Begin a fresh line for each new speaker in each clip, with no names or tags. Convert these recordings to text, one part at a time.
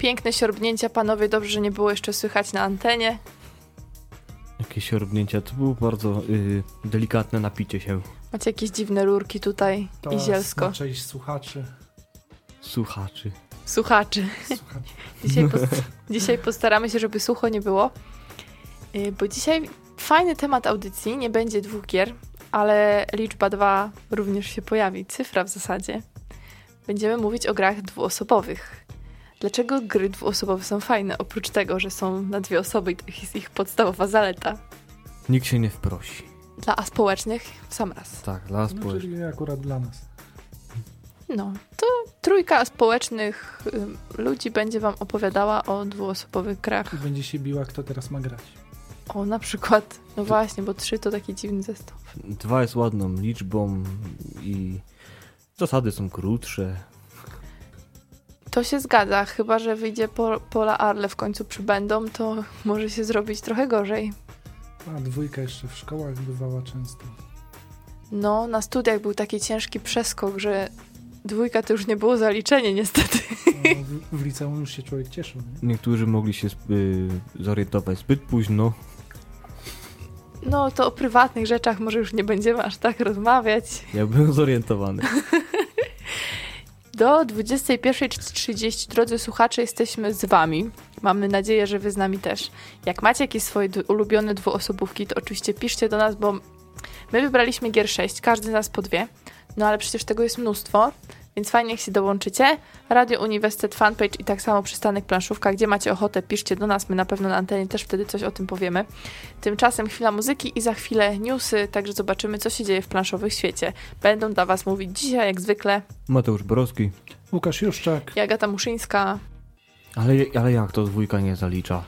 Piękne siorbnięcia, panowie, dobrze, że nie było jeszcze słychać na antenie.
Jakie siorbnięcia, to było bardzo y, delikatne napicie się.
Macie jakieś dziwne rurki tutaj
To
i zielsko.
część słuchaczy.
Słuchaczy.
Słuchaczy.
słuchaczy.
Dzisiaj, post- dzisiaj postaramy się, żeby sucho nie było, Yy, bo dzisiaj fajny temat audycji, nie będzie dwóch gier, ale liczba dwa również się pojawi, cyfra w zasadzie. Będziemy mówić o grach dwuosobowych. Dlaczego gry dwuosobowe są fajne, oprócz tego, że są na dwie osoby i to jest ich podstawowa zaleta?
Nikt się nie wprosi.
Dla aspołecznych w sam raz.
Tak, dla
No,
społeczności.
czyli akurat dla nas.
No, to trójka społecznych ym, ludzi będzie wam opowiadała o dwuosobowych grach.
I będzie się biła, kto teraz ma grać.
O, na przykład, no właśnie, bo trzy to taki dziwny zestaw.
Dwa jest ładną liczbą i zasady są krótsze.
To się zgadza, chyba że wyjdzie po, Pola Arle w końcu przybędą, to może się zrobić trochę gorzej.
A dwójka jeszcze w szkołach bywała często.
No, na studiach był taki ciężki przeskok, że dwójka to już nie było zaliczenie niestety.
No, w, w liceum już się człowiek cieszył. Nie?
Niektórzy mogli się y, zorientować zbyt późno.
No, to o prywatnych rzeczach może już nie będziemy aż tak rozmawiać.
Ja byłem zorientowany.
Do 21.30, drodzy słuchacze, jesteśmy z wami. Mamy nadzieję, że wy z nami też. Jak macie jakieś swoje ulubione dwuosobówki, to oczywiście piszcie do nas, bo my wybraliśmy gier 6, każdy z nas po dwie. No ale przecież tego jest mnóstwo, więc fajnie jak się dołączycie. Radio Uniwersytet Fanpage i tak samo przystanek Planszówka. Gdzie macie ochotę, piszcie do nas, my na pewno na antenie też wtedy coś o tym powiemy. Tymczasem chwila muzyki i za chwilę newsy, także zobaczymy, co się dzieje w planszowych świecie. Będą dla was mówić dzisiaj, jak zwykle,
Mateusz Borowski.
Łukasz Juszczak.
i Agata Muszyńska.
Ale, ale jak to dwójka nie zalicza?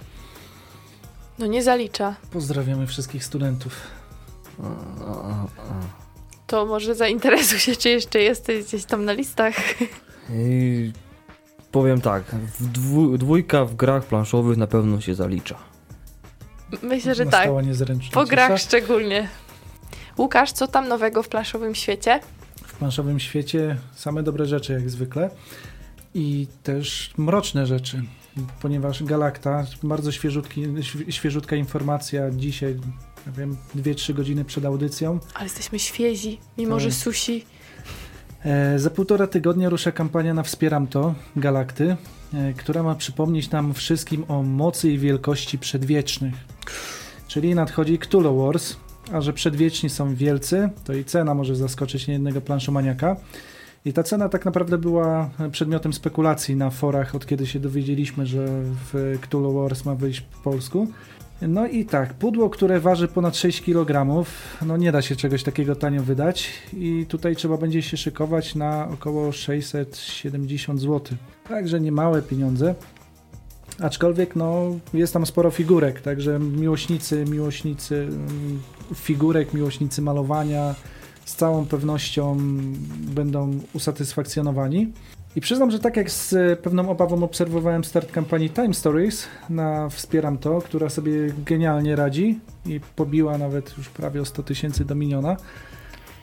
No nie zalicza.
Pozdrawiamy wszystkich studentów.
A, a, a.
To może zainteresuj się, czy jeszcze jesteś gdzieś tam na listach.
I powiem tak, dwu, dwójka w grach planszowych na pewno się zalicza.
Myślę, że tak.
Nastała niezręczna
Po grach
cisza.
szczególnie. Łukasz, co tam nowego w planszowym świecie?
W planszowym świecie same dobre rzeczy jak zwykle. I też mroczne rzeczy, ponieważ Galakta, bardzo świeżutka informacja dzisiaj, ja wiem, 2-3 godziny przed audycją.
Ale jesteśmy świezi, mimo że
Tak.
susi.
E, za półtora tygodnia rusza kampania na Wspieram to Galakty, e, która ma przypomnieć nam wszystkim o mocy i wielkości przedwiecznych. Czyli nadchodzi Cthulhu Wars, a że przedwieczni są wielcy, to i cena może zaskoczyć niejednego planszomaniaka. I ta cena tak naprawdę była przedmiotem spekulacji na forach, od kiedy się dowiedzieliśmy, że w Cthulhu Wars ma wyjść po polsku. No i tak, pudło, które waży ponad 6 kg, no nie da się czegoś takiego tanio wydać i tutaj trzeba będzie się szykować na około 670 zł. Także nie małe pieniądze. Aczkolwiek no, jest tam sporo figurek, także miłośnicy, miłośnicy mm, figurek, miłośnicy malowania z całą pewnością będą usatysfakcjonowani. I przyznam, że tak jak z e, pewną obawą obserwowałem start kampanii Time Stories na Wspieram To, która sobie genialnie radzi i pobiła nawet już prawie o 100 tysięcy do miniona,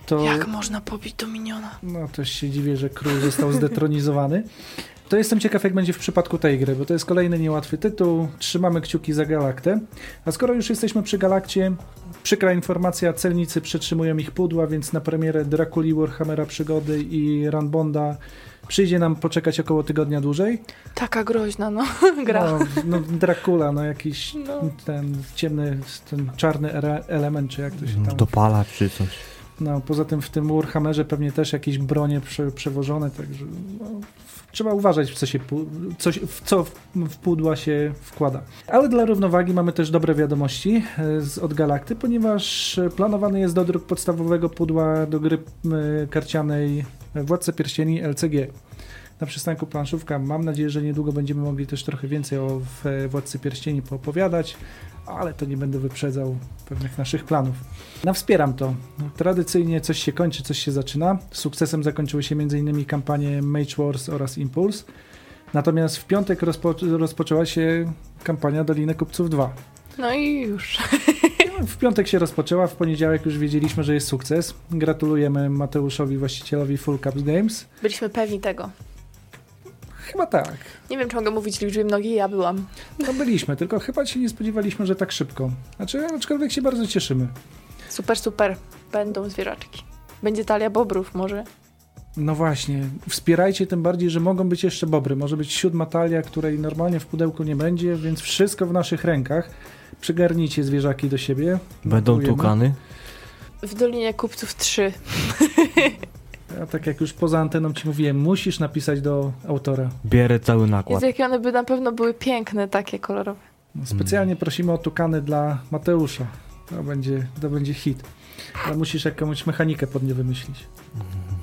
to
Jak można pobić Dominiona?
no też się dziwię, że król został zdetronizowany. To jestem ciekaw, jak będzie w przypadku tej gry, bo to jest kolejny niełatwy tytuł. Trzymamy kciuki za Galaktę. A skoro już jesteśmy przy Galakcie, przykra informacja, celnicy przetrzymują ich pudła, więc na premierę Drakuli, Warhammera Przygody i Ranbonda przyjdzie nam poczekać około tygodnia dłużej.
Taka groźna, no, gra.
No, no Dracula, no jakiś
No.
ten ciemny, ten czarny element, czy jak to się tam...
Dopalacz czy coś.
No, poza tym w tym Warhammerze pewnie też jakieś bronie prze, przewożone, także no, trzeba uważać, w co, się, coś, w co w, pudła się wkłada. Ale dla równowagi mamy też dobre wiadomości e, z, od Galakty, ponieważ e, planowany jest dodruk podstawowego pudła do gry karcianej Władca Pierścieni LCG. Na przystanku planszówka mam nadzieję, że niedługo będziemy mogli też trochę więcej o e, Władcy Pierścieni poopowiadać, ale to nie będę wyprzedzał pewnych naszych planów. No wspieram to. Tradycyjnie coś się kończy, coś się zaczyna. Sukcesem zakończyły się m.in. kampanie Mage Wars oraz Impulse. Natomiast w piątek rozpo- rozpoczęła się kampania Doliny Kupców 2.
No i już.
W piątek się rozpoczęła, w poniedziałek już wiedzieliśmy, że jest sukces. Gratulujemy Mateuszowi, właścicielowi Full Cups Games.
Byliśmy pewni tego.
Chyba tak.
Nie wiem, czy mogę mówić liczby mnogiej, ja byłam.
No byliśmy, tylko chyba się nie spodziewaliśmy, że tak szybko. Znaczy, aczkolwiek się bardzo cieszymy.
Super, super. Będą zwierzaczki. Będzie talia bobrów może.
No właśnie, wspierajcie tym bardziej, że mogą być jeszcze bobry. Może być siódma talia, której normalnie w pudełku nie będzie, więc wszystko w naszych rękach. Przygarnijcie zwierzaki do siebie.
Będą
Dziękujemy.
tukany.
W Dolinie Kupców 3.
Ja tak jak już poza anteną ci mówiłem, musisz napisać do autora.
Bierę cały nakład.
Jest jakie one by na pewno były piękne, takie kolorowe.
No, Specjalnie prosimy o tukany dla Mateusza. To będzie, to będzie hit. Ale musisz jakąś mechanikę pod nie wymyślić.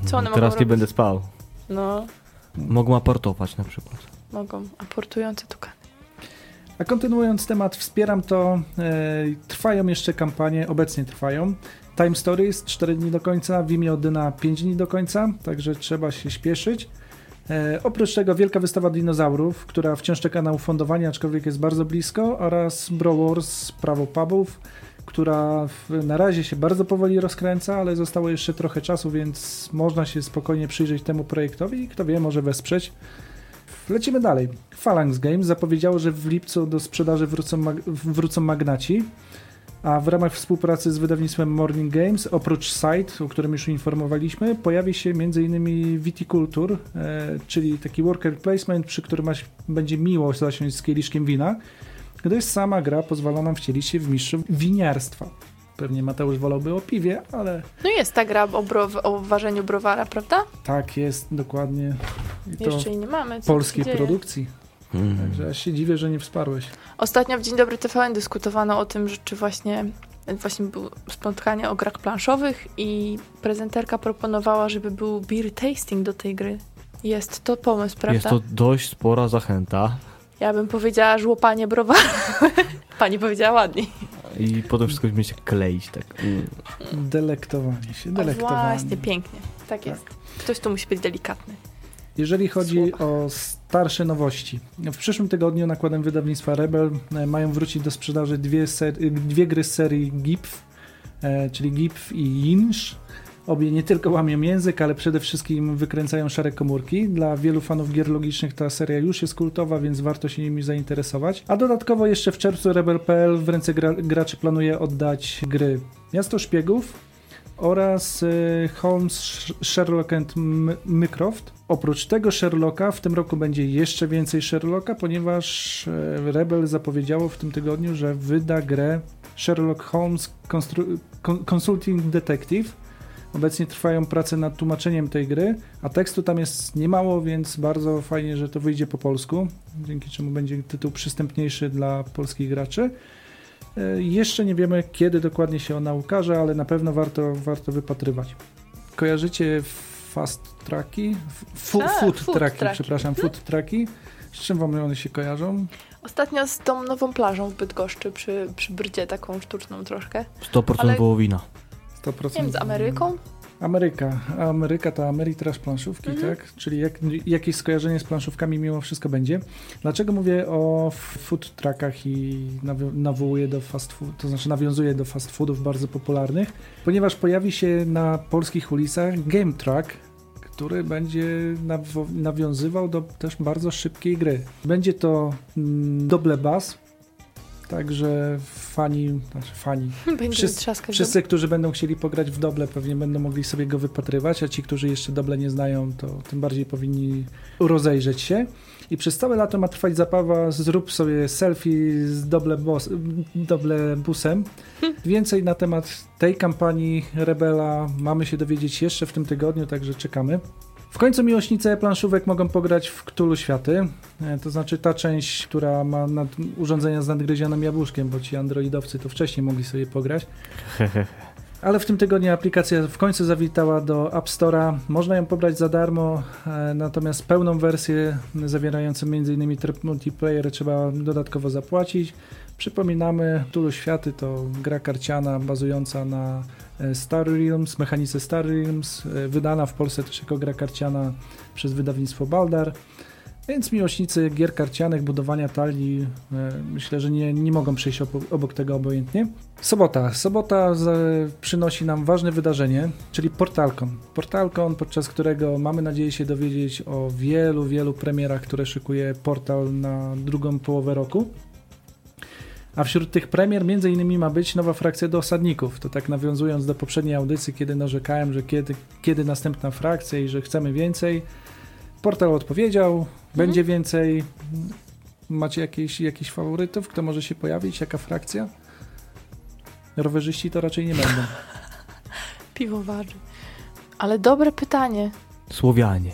Co one
Teraz
mogą
nie
robić?
będę spał.
No,
Mogą aportować na przykład.
mogą. Aportujące tukany.
A kontynuując temat, wspieram to. E, trwają jeszcze kampanie, obecnie trwają. Time Stories 4 dni do końca, Vimeo Odyna 5 dni do końca, także trzeba się śpieszyć. E, oprócz tego wielka wystawa dinozaurów, która wciąż czeka na ufundowanie, aczkolwiek jest bardzo blisko, oraz Bro Wars Prawo Pubów, która w, na razie się bardzo powoli rozkręca, ale zostało jeszcze trochę czasu, więc można się spokojnie przyjrzeć temu projektowi i kto wie, może wesprzeć. Lecimy dalej. Phalanx Games zapowiedziało, że w lipcu do sprzedaży wrócą, mag- wrócą magnaci, a w ramach współpracy z wydawnictwem Morning Games, oprócz site, o którym już informowaliśmy, pojawi się m.in. Viticulture, e, czyli taki worker placement, przy którym maś, będzie miło zasiąść z kieliszkiem wina, gdyż sama gra pozwala nam wcielić się w mistrzów winiarstwa. Pewnie Mateusz wolałby o piwie, ale
No jest ta gra o, brow- o ważeniu browara, prawda?
tak jest dokładnie. I to
Jeszcze jej nie mamy. Co
polskiej
się dzieje?
produkcji.
Mm.
Także ja się dziwię, że nie wsparłeś.
Ostatnio w Dzień Dobry TVN dyskutowano o tym, że czy właśnie, właśnie było spotkanie o grach planszowych i prezenterka proponowała, żeby był beer tasting do tej gry. Jest to pomysł, prawda?
Jest to dość spora zachęta
Ja bym powiedziała żłopanie browara. Pani powiedziała ładniej.
I potem wszystko będzie się kleić tak.
Delektowanie się,
O,
delektowanie.
właśnie, pięknie. Tak jest. Ktoś tu musi być delikatny.
Jeżeli chodzi
Słowa.
o starsze nowości, w przyszłym tygodniu nakładem wydawnictwa Rebel e, mają wrócić do sprzedaży dwie, ser- dwie gry z serii GIPF, e, czyli GIPF i Jinsz. Obie nie tylko łamią język, ale przede wszystkim wykręcają szare komórki. Dla wielu fanów gier logicznych ta seria już jest kultowa, więc warto się nimi zainteresować. A dodatkowo jeszcze w czerwcu Rebel.pl w ręce gra- graczy planuje oddać gry Miasto Szpiegów oraz e, Holmes, Sh- Sherlock and Mycroft. Oprócz tego Sherlocka w tym roku będzie jeszcze więcej Sherlocka, ponieważ e, Rebel zapowiedziało w tym tygodniu, że wyda grę Sherlock Holmes Constru- Con- Consulting Detective. Obecnie trwają prace nad tłumaczeniem tej gry, a tekstu tam jest niemało, więc bardzo fajnie, że to wyjdzie po polsku, dzięki czemu będzie tytuł przystępniejszy dla polskich graczy. E, Jeszcze nie wiemy, kiedy dokładnie się ona ukaże, ale na pewno warto, warto wypatrywać. Kojarzycie fast tracki? Fu,
Tak,
food,
food
tracki,
tracki.
przepraszam, food tracki. Z czym wam one się kojarzą?
Ostatnio z tą nową plażą w Bydgoszczy przy, przy brdzie taką sztuczną troszkę.
100%
Ale-
wołowina.
100%.
Nie wiem, z Ameryką?
Ameryka. Ameryka to Ameritrash planszówki,
Mhm.
tak? Czyli jak, jakieś skojarzenie z planszówkami mimo wszystko będzie. Dlaczego mówię o food truckach i nawołuję do fast food, to znaczy nawiązuję do fast foodów bardzo popularnych? Ponieważ pojawi się na polskich ulicach Game Truck, który będzie nawiązywał do też bardzo szybkiej gry. Będzie to mm, double bass, także fani, znaczy fani, Wszyscy-. Wszyscy, którzy będą chcieli pograć w doble, pewnie będą mogli sobie go wypatrywać, a ci, którzy jeszcze doble nie znają, to tym bardziej powinni rozejrzeć się. I przez całe lato ma trwać zabawa, zrób sobie selfie z doble, boss, doble busem. Więcej na temat tej kampanii Rebela mamy się dowiedzieć jeszcze w tym tygodniu, także czekamy. W końcu miłośnicy planszówek mogą pograć w Cthulhu Światy, e, to znaczy ta część, która ma nad, urządzenia z nadgryzionym jabłuszkiem, bo ci androidowcy to wcześniej mogli sobie pograć. Ale w tym tygodniu aplikacja w końcu zawitała do App Store'a. Można ją pobrać za darmo, e, natomiast pełną wersję zawierającą m.in. tryb multiplayer trzeba dodatkowo zapłacić. Przypominamy, Tulu Światy to gra karciana bazująca na Star Realms, mechanice Star Realms, e, wydana w Polsce też jako gra karciana przez wydawnictwo Baldar. Więc miłośnicy gier karcianych, budowania talii, e, myślę, że nie, nie mogą przejść obok tego obojętnie. Sobota. Sobota przynosi nam ważne wydarzenie, czyli Portalcon. Portalcon, podczas którego mamy nadzieję się dowiedzieć o wielu, wielu premierach, które szykuje portal na drugą połowę roku. A wśród tych premier między innymi ma być nowa frakcja do osadników. To tak nawiązując do poprzedniej audycji, kiedy narzekałem, że kiedy, kiedy następna frakcja i że chcemy więcej. Portal odpowiedział, mhm. będzie więcej. Macie jakieś, jakieś faworytów? Kto może się pojawić? Jaka frakcja? Rowerzyści to raczej nie będą.
Piwowarzy. Ale dobre pytanie.
Słowianie.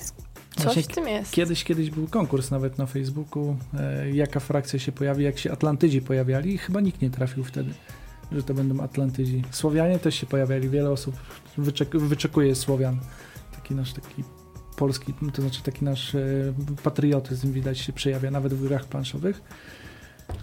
Coś Właśnie w tym jest.
Kiedyś, kiedyś był konkurs nawet na Facebooku, e, jaka frakcja się pojawi, jak się Atlantydzi pojawiali i chyba nikt nie trafił wtedy, że to będą Atlantydzi. Słowianie też się pojawiali, wiele osób wyczek wyczekuje Słowian. Taki nasz taki polski, to znaczy taki nasz e, patriotyzm widać się przejawia nawet w grach planszowych.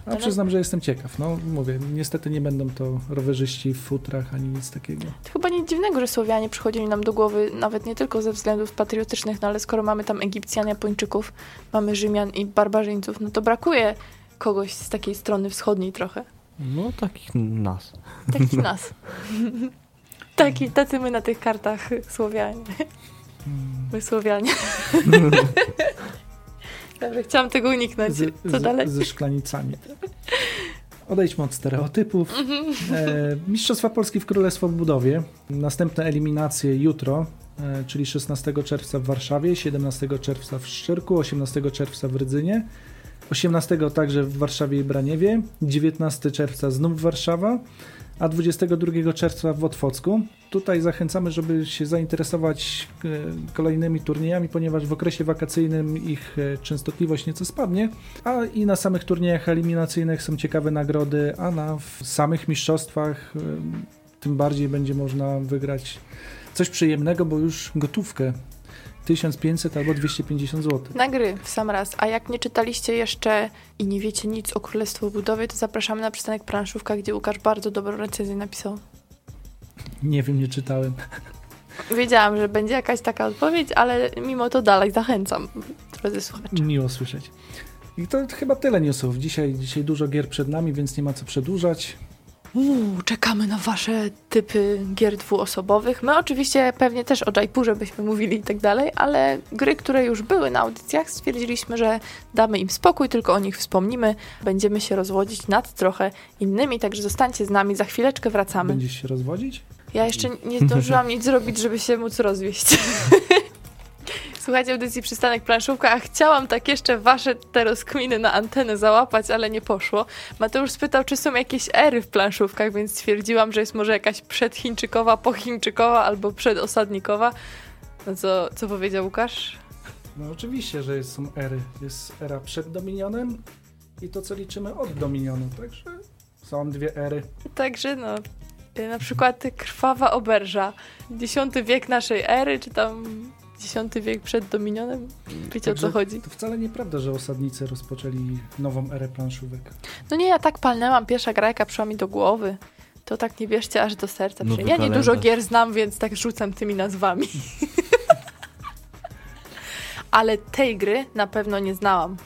A przyznam, że jestem ciekaw. No mówię, niestety nie będą to rowerzyści w futrach ani nic takiego.
To chyba nic dziwnego, że Słowianie przychodzili nam do głowy, nawet nie tylko ze względów patriotycznych, no ale skoro mamy tam Egipcjan, Japończyków, mamy Rzymian i barbarzyńców, no to brakuje kogoś z takiej strony wschodniej trochę.
No takich nas.
Takich nas. Taki, tacy my na tych kartach Słowianie. Hmm. My Słowianie. Chciałam tego uniknąć. Co z, dalej?
Ze szklanicami. Odejdźmy od stereotypów. Mhm. E, Mistrzostwa Polski w Królestwo w Budowie. Następne eliminacje jutro, e, czyli 16 czerwca w Warszawie, 17 czerwca w Szczyrku, 18 czerwca w Rydzynie, 18 także w Warszawie i Braniewie, 19 czerwca znów Warszawa, a 22 czerwca w Otwocku. Tutaj zachęcamy, żeby się zainteresować e, kolejnymi turniejami, ponieważ w okresie wakacyjnym ich e, częstotliwość nieco spadnie, a i na samych turniejach eliminacyjnych są ciekawe nagrody, a na samych mistrzostwach e, tym bardziej będzie można wygrać coś przyjemnego, bo już gotówkę 1500 albo 250 zł.
Na gry w sam raz. A jak nie czytaliście jeszcze i nie wiecie nic o Królestwo Budowy, to zapraszamy na przystanek Planszówka, gdzie Łukasz bardzo dobrą recenzję napisał.
Nie wiem, nie czytałem.
Wiedziałam, że będzie jakaś taka odpowiedź, ale mimo to dalej zachęcam, drodzy słuchacze.
Miło słyszeć. I to chyba tyle newsów. Dzisiaj, dzisiaj dużo gier przed nami, więc nie ma co przedłużać.
Uuu, czekamy na wasze typy gier dwuosobowych. My oczywiście pewnie też o Jaipurze byśmy mówili i tak dalej, ale gry, które już były na audycjach, stwierdziliśmy, że damy im spokój, tylko o nich wspomnimy. Będziemy się rozwodzić nad trochę innymi, także zostańcie z nami, za chwileczkę wracamy.
Będziesz się rozwodzić?
Ja jeszcze nie zdążyłam nic zrobić, żeby się móc rozwieść. Słuchajcie audycji Przystanek Planszówka, a chciałam tak jeszcze wasze te rozkminy na antenę załapać, ale nie poszło. Mateusz spytał, czy są jakieś ery w planszówkach, więc stwierdziłam, że jest może jakaś przedchińczykowa, pochińczykowa albo przedosadnikowa. No co, co powiedział Łukasz?
No oczywiście, że są ery. Jest era przed Dominionem i to, co liczymy od Dominionu, także są dwie ery.
Także no, na przykład krwawa oberża, X wiek naszej ery, czy tam X wiek przed Dominionem? Wiecie Także o co chodzi?
To wcale nieprawda, że osadnicy rozpoczęli nową erę planszówek.
No nie, ja tak palnęłam, pierwsza gra jaka przyszła mi do głowy. To tak nie bierzcie aż do serca. No ja nie dużo gier znam, więc tak rzucam tymi nazwami. Ale tej gry na pewno nie znałam.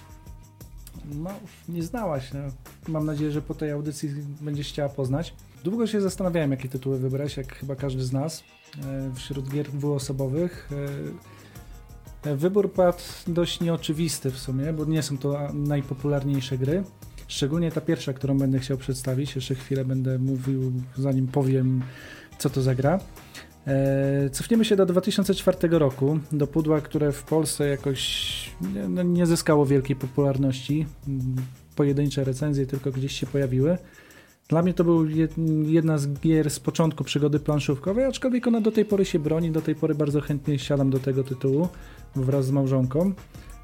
No, nie znałaś. No. Mam nadzieję, że po tej audycji będziesz chciała poznać. Długo się zastanawiałem, jakie tytuły wybrać, jak chyba każdy z nas. E, wśród gier dwuosobowych. E, e, wybór padł dość nieoczywisty w sumie, bo nie są to najpopularniejsze gry. Szczególnie ta pierwsza, którą będę chciał przedstawić. Jeszcze chwilę będę mówił, zanim powiem, co to za gra. Cofniemy się do 2004 roku, do pudła, które w Polsce jakoś no, nie zyskało wielkiej popularności. Pojedyncze recenzje tylko gdzieś się pojawiły. Dla mnie to był jedna z gier z początku przygody planszówkowej, aczkolwiek ona do tej pory się broni, do tej pory bardzo chętnie siadam do tego tytułu wraz z małżonką.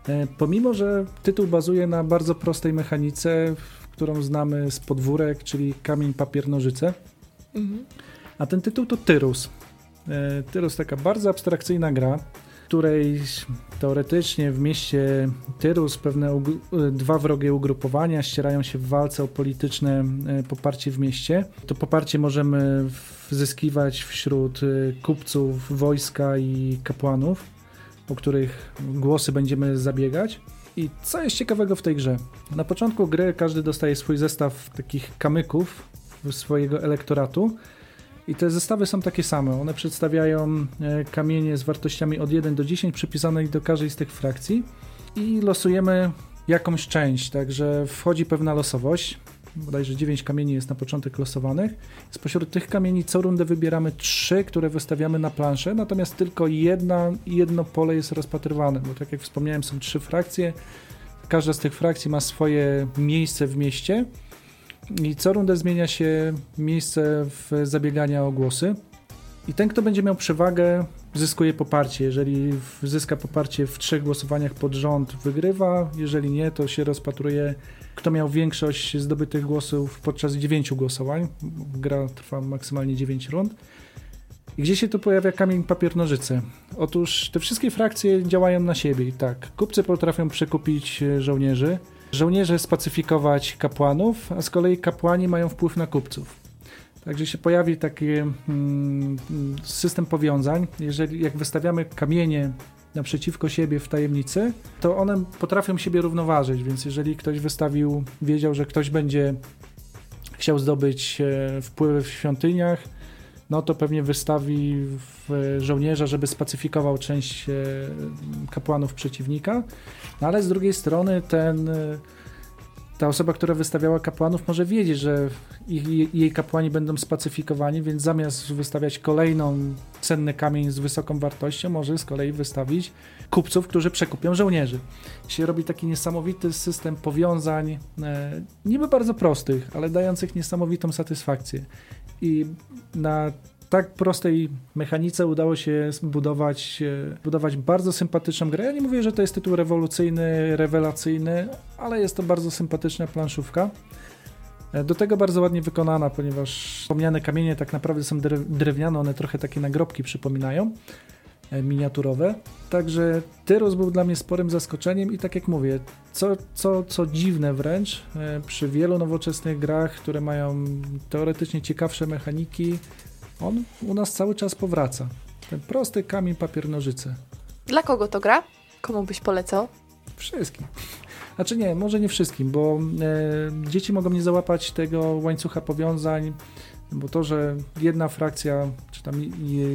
E, pomimo, że tytuł bazuje na bardzo prostej mechanice, którą znamy z podwórek, czyli kamień, papier, nożyce. Mhm. A ten tytuł to Tyrus. E, Tyrus taka bardzo abstrakcyjna gra, której teoretycznie w mieście Tyrus pewne dwa wrogie ugrupowania ścierają się w walce o polityczne e, poparcie w mieście. To poparcie możemy zyskiwać wśród e, kupców, wojska i kapłanów, o których głosy będziemy zabiegać. I co jest ciekawego w tej grze? Na początku gry każdy dostaje swój zestaw takich kamyków swojego elektoratu. I te zestawy są takie same. One przedstawiają e, kamienie z wartościami od 1 do 10 przypisanych do każdej z tych frakcji i losujemy jakąś część, także wchodzi pewna losowość. Bodajże 9 kamieni jest na początek losowanych. Spośród tych kamieni co rundę wybieramy 3, które wystawiamy na planszę, natomiast tylko jedna, jedno pole jest rozpatrywane, bo tak jak wspomniałem są trzy frakcje. Każda z tych frakcji ma swoje miejsce w mieście i co rundę zmienia się miejsce w zabiegania o głosy. I ten, kto będzie miał przewagę, zyskuje poparcie. Jeżeli zyska poparcie w trzech głosowaniach pod rząd, wygrywa. Jeżeli nie, to się rozpatruje, kto miał większość zdobytych głosów podczas dziewięciu głosowań. Gra trwa maksymalnie 9 rund. I gdzie się tu pojawia kamień papier nożyce? Otóż te wszystkie frakcje działają na siebie i tak. Kupcy potrafią przekupić żołnierzy, żołnierze spacyfikować kapłanów, a z kolei kapłani mają wpływ na kupców. Także się pojawi taki mm, system powiązań. Jeżeli jak wystawiamy kamienie naprzeciwko siebie w tajemnicy, to one potrafią siebie równoważyć, więc jeżeli ktoś wystawił, wiedział, że ktoś będzie chciał zdobyć e, wpływy w świątyniach, no to pewnie wystawi żołnierza, żeby spacyfikował część e, kapłanów przeciwnika. No ale z drugiej strony ten e, ta osoba, która wystawiała kapłanów, może wiedzieć, że ich, jej kapłani będą spacyfikowani, więc zamiast wystawiać kolejną cenny kamień z wysoką wartością, może z kolei wystawić kupców, którzy przekupią żołnierzy. Się robi taki niesamowity system powiązań, e, niby bardzo prostych, ale dających niesamowitą satysfakcję. I na tak prostej mechanice udało się budować, budować bardzo sympatyczną grę. Ja nie mówię, że to jest tytuł rewolucyjny, rewelacyjny, ale jest to bardzo sympatyczna planszówka. Do tego bardzo ładnie wykonana, ponieważ wspomniane kamienie tak naprawdę są drewniane, one trochę takie nagrobki przypominają, e, miniaturowe. Także Tyrus był dla mnie sporym zaskoczeniem i tak jak mówię, co, co, co dziwne wręcz, e, przy wielu nowoczesnych grach, które mają teoretycznie ciekawsze mechaniki, on u nas cały czas powraca. Ten prosty kamień, papier, nożyce.
Dla kogo to gra? Komu byś polecał?
Wszystkim. Znaczy nie, może nie wszystkim, bo e, dzieci mogą nie załapać tego łańcucha powiązań, bo to, że jedna frakcja, czy tam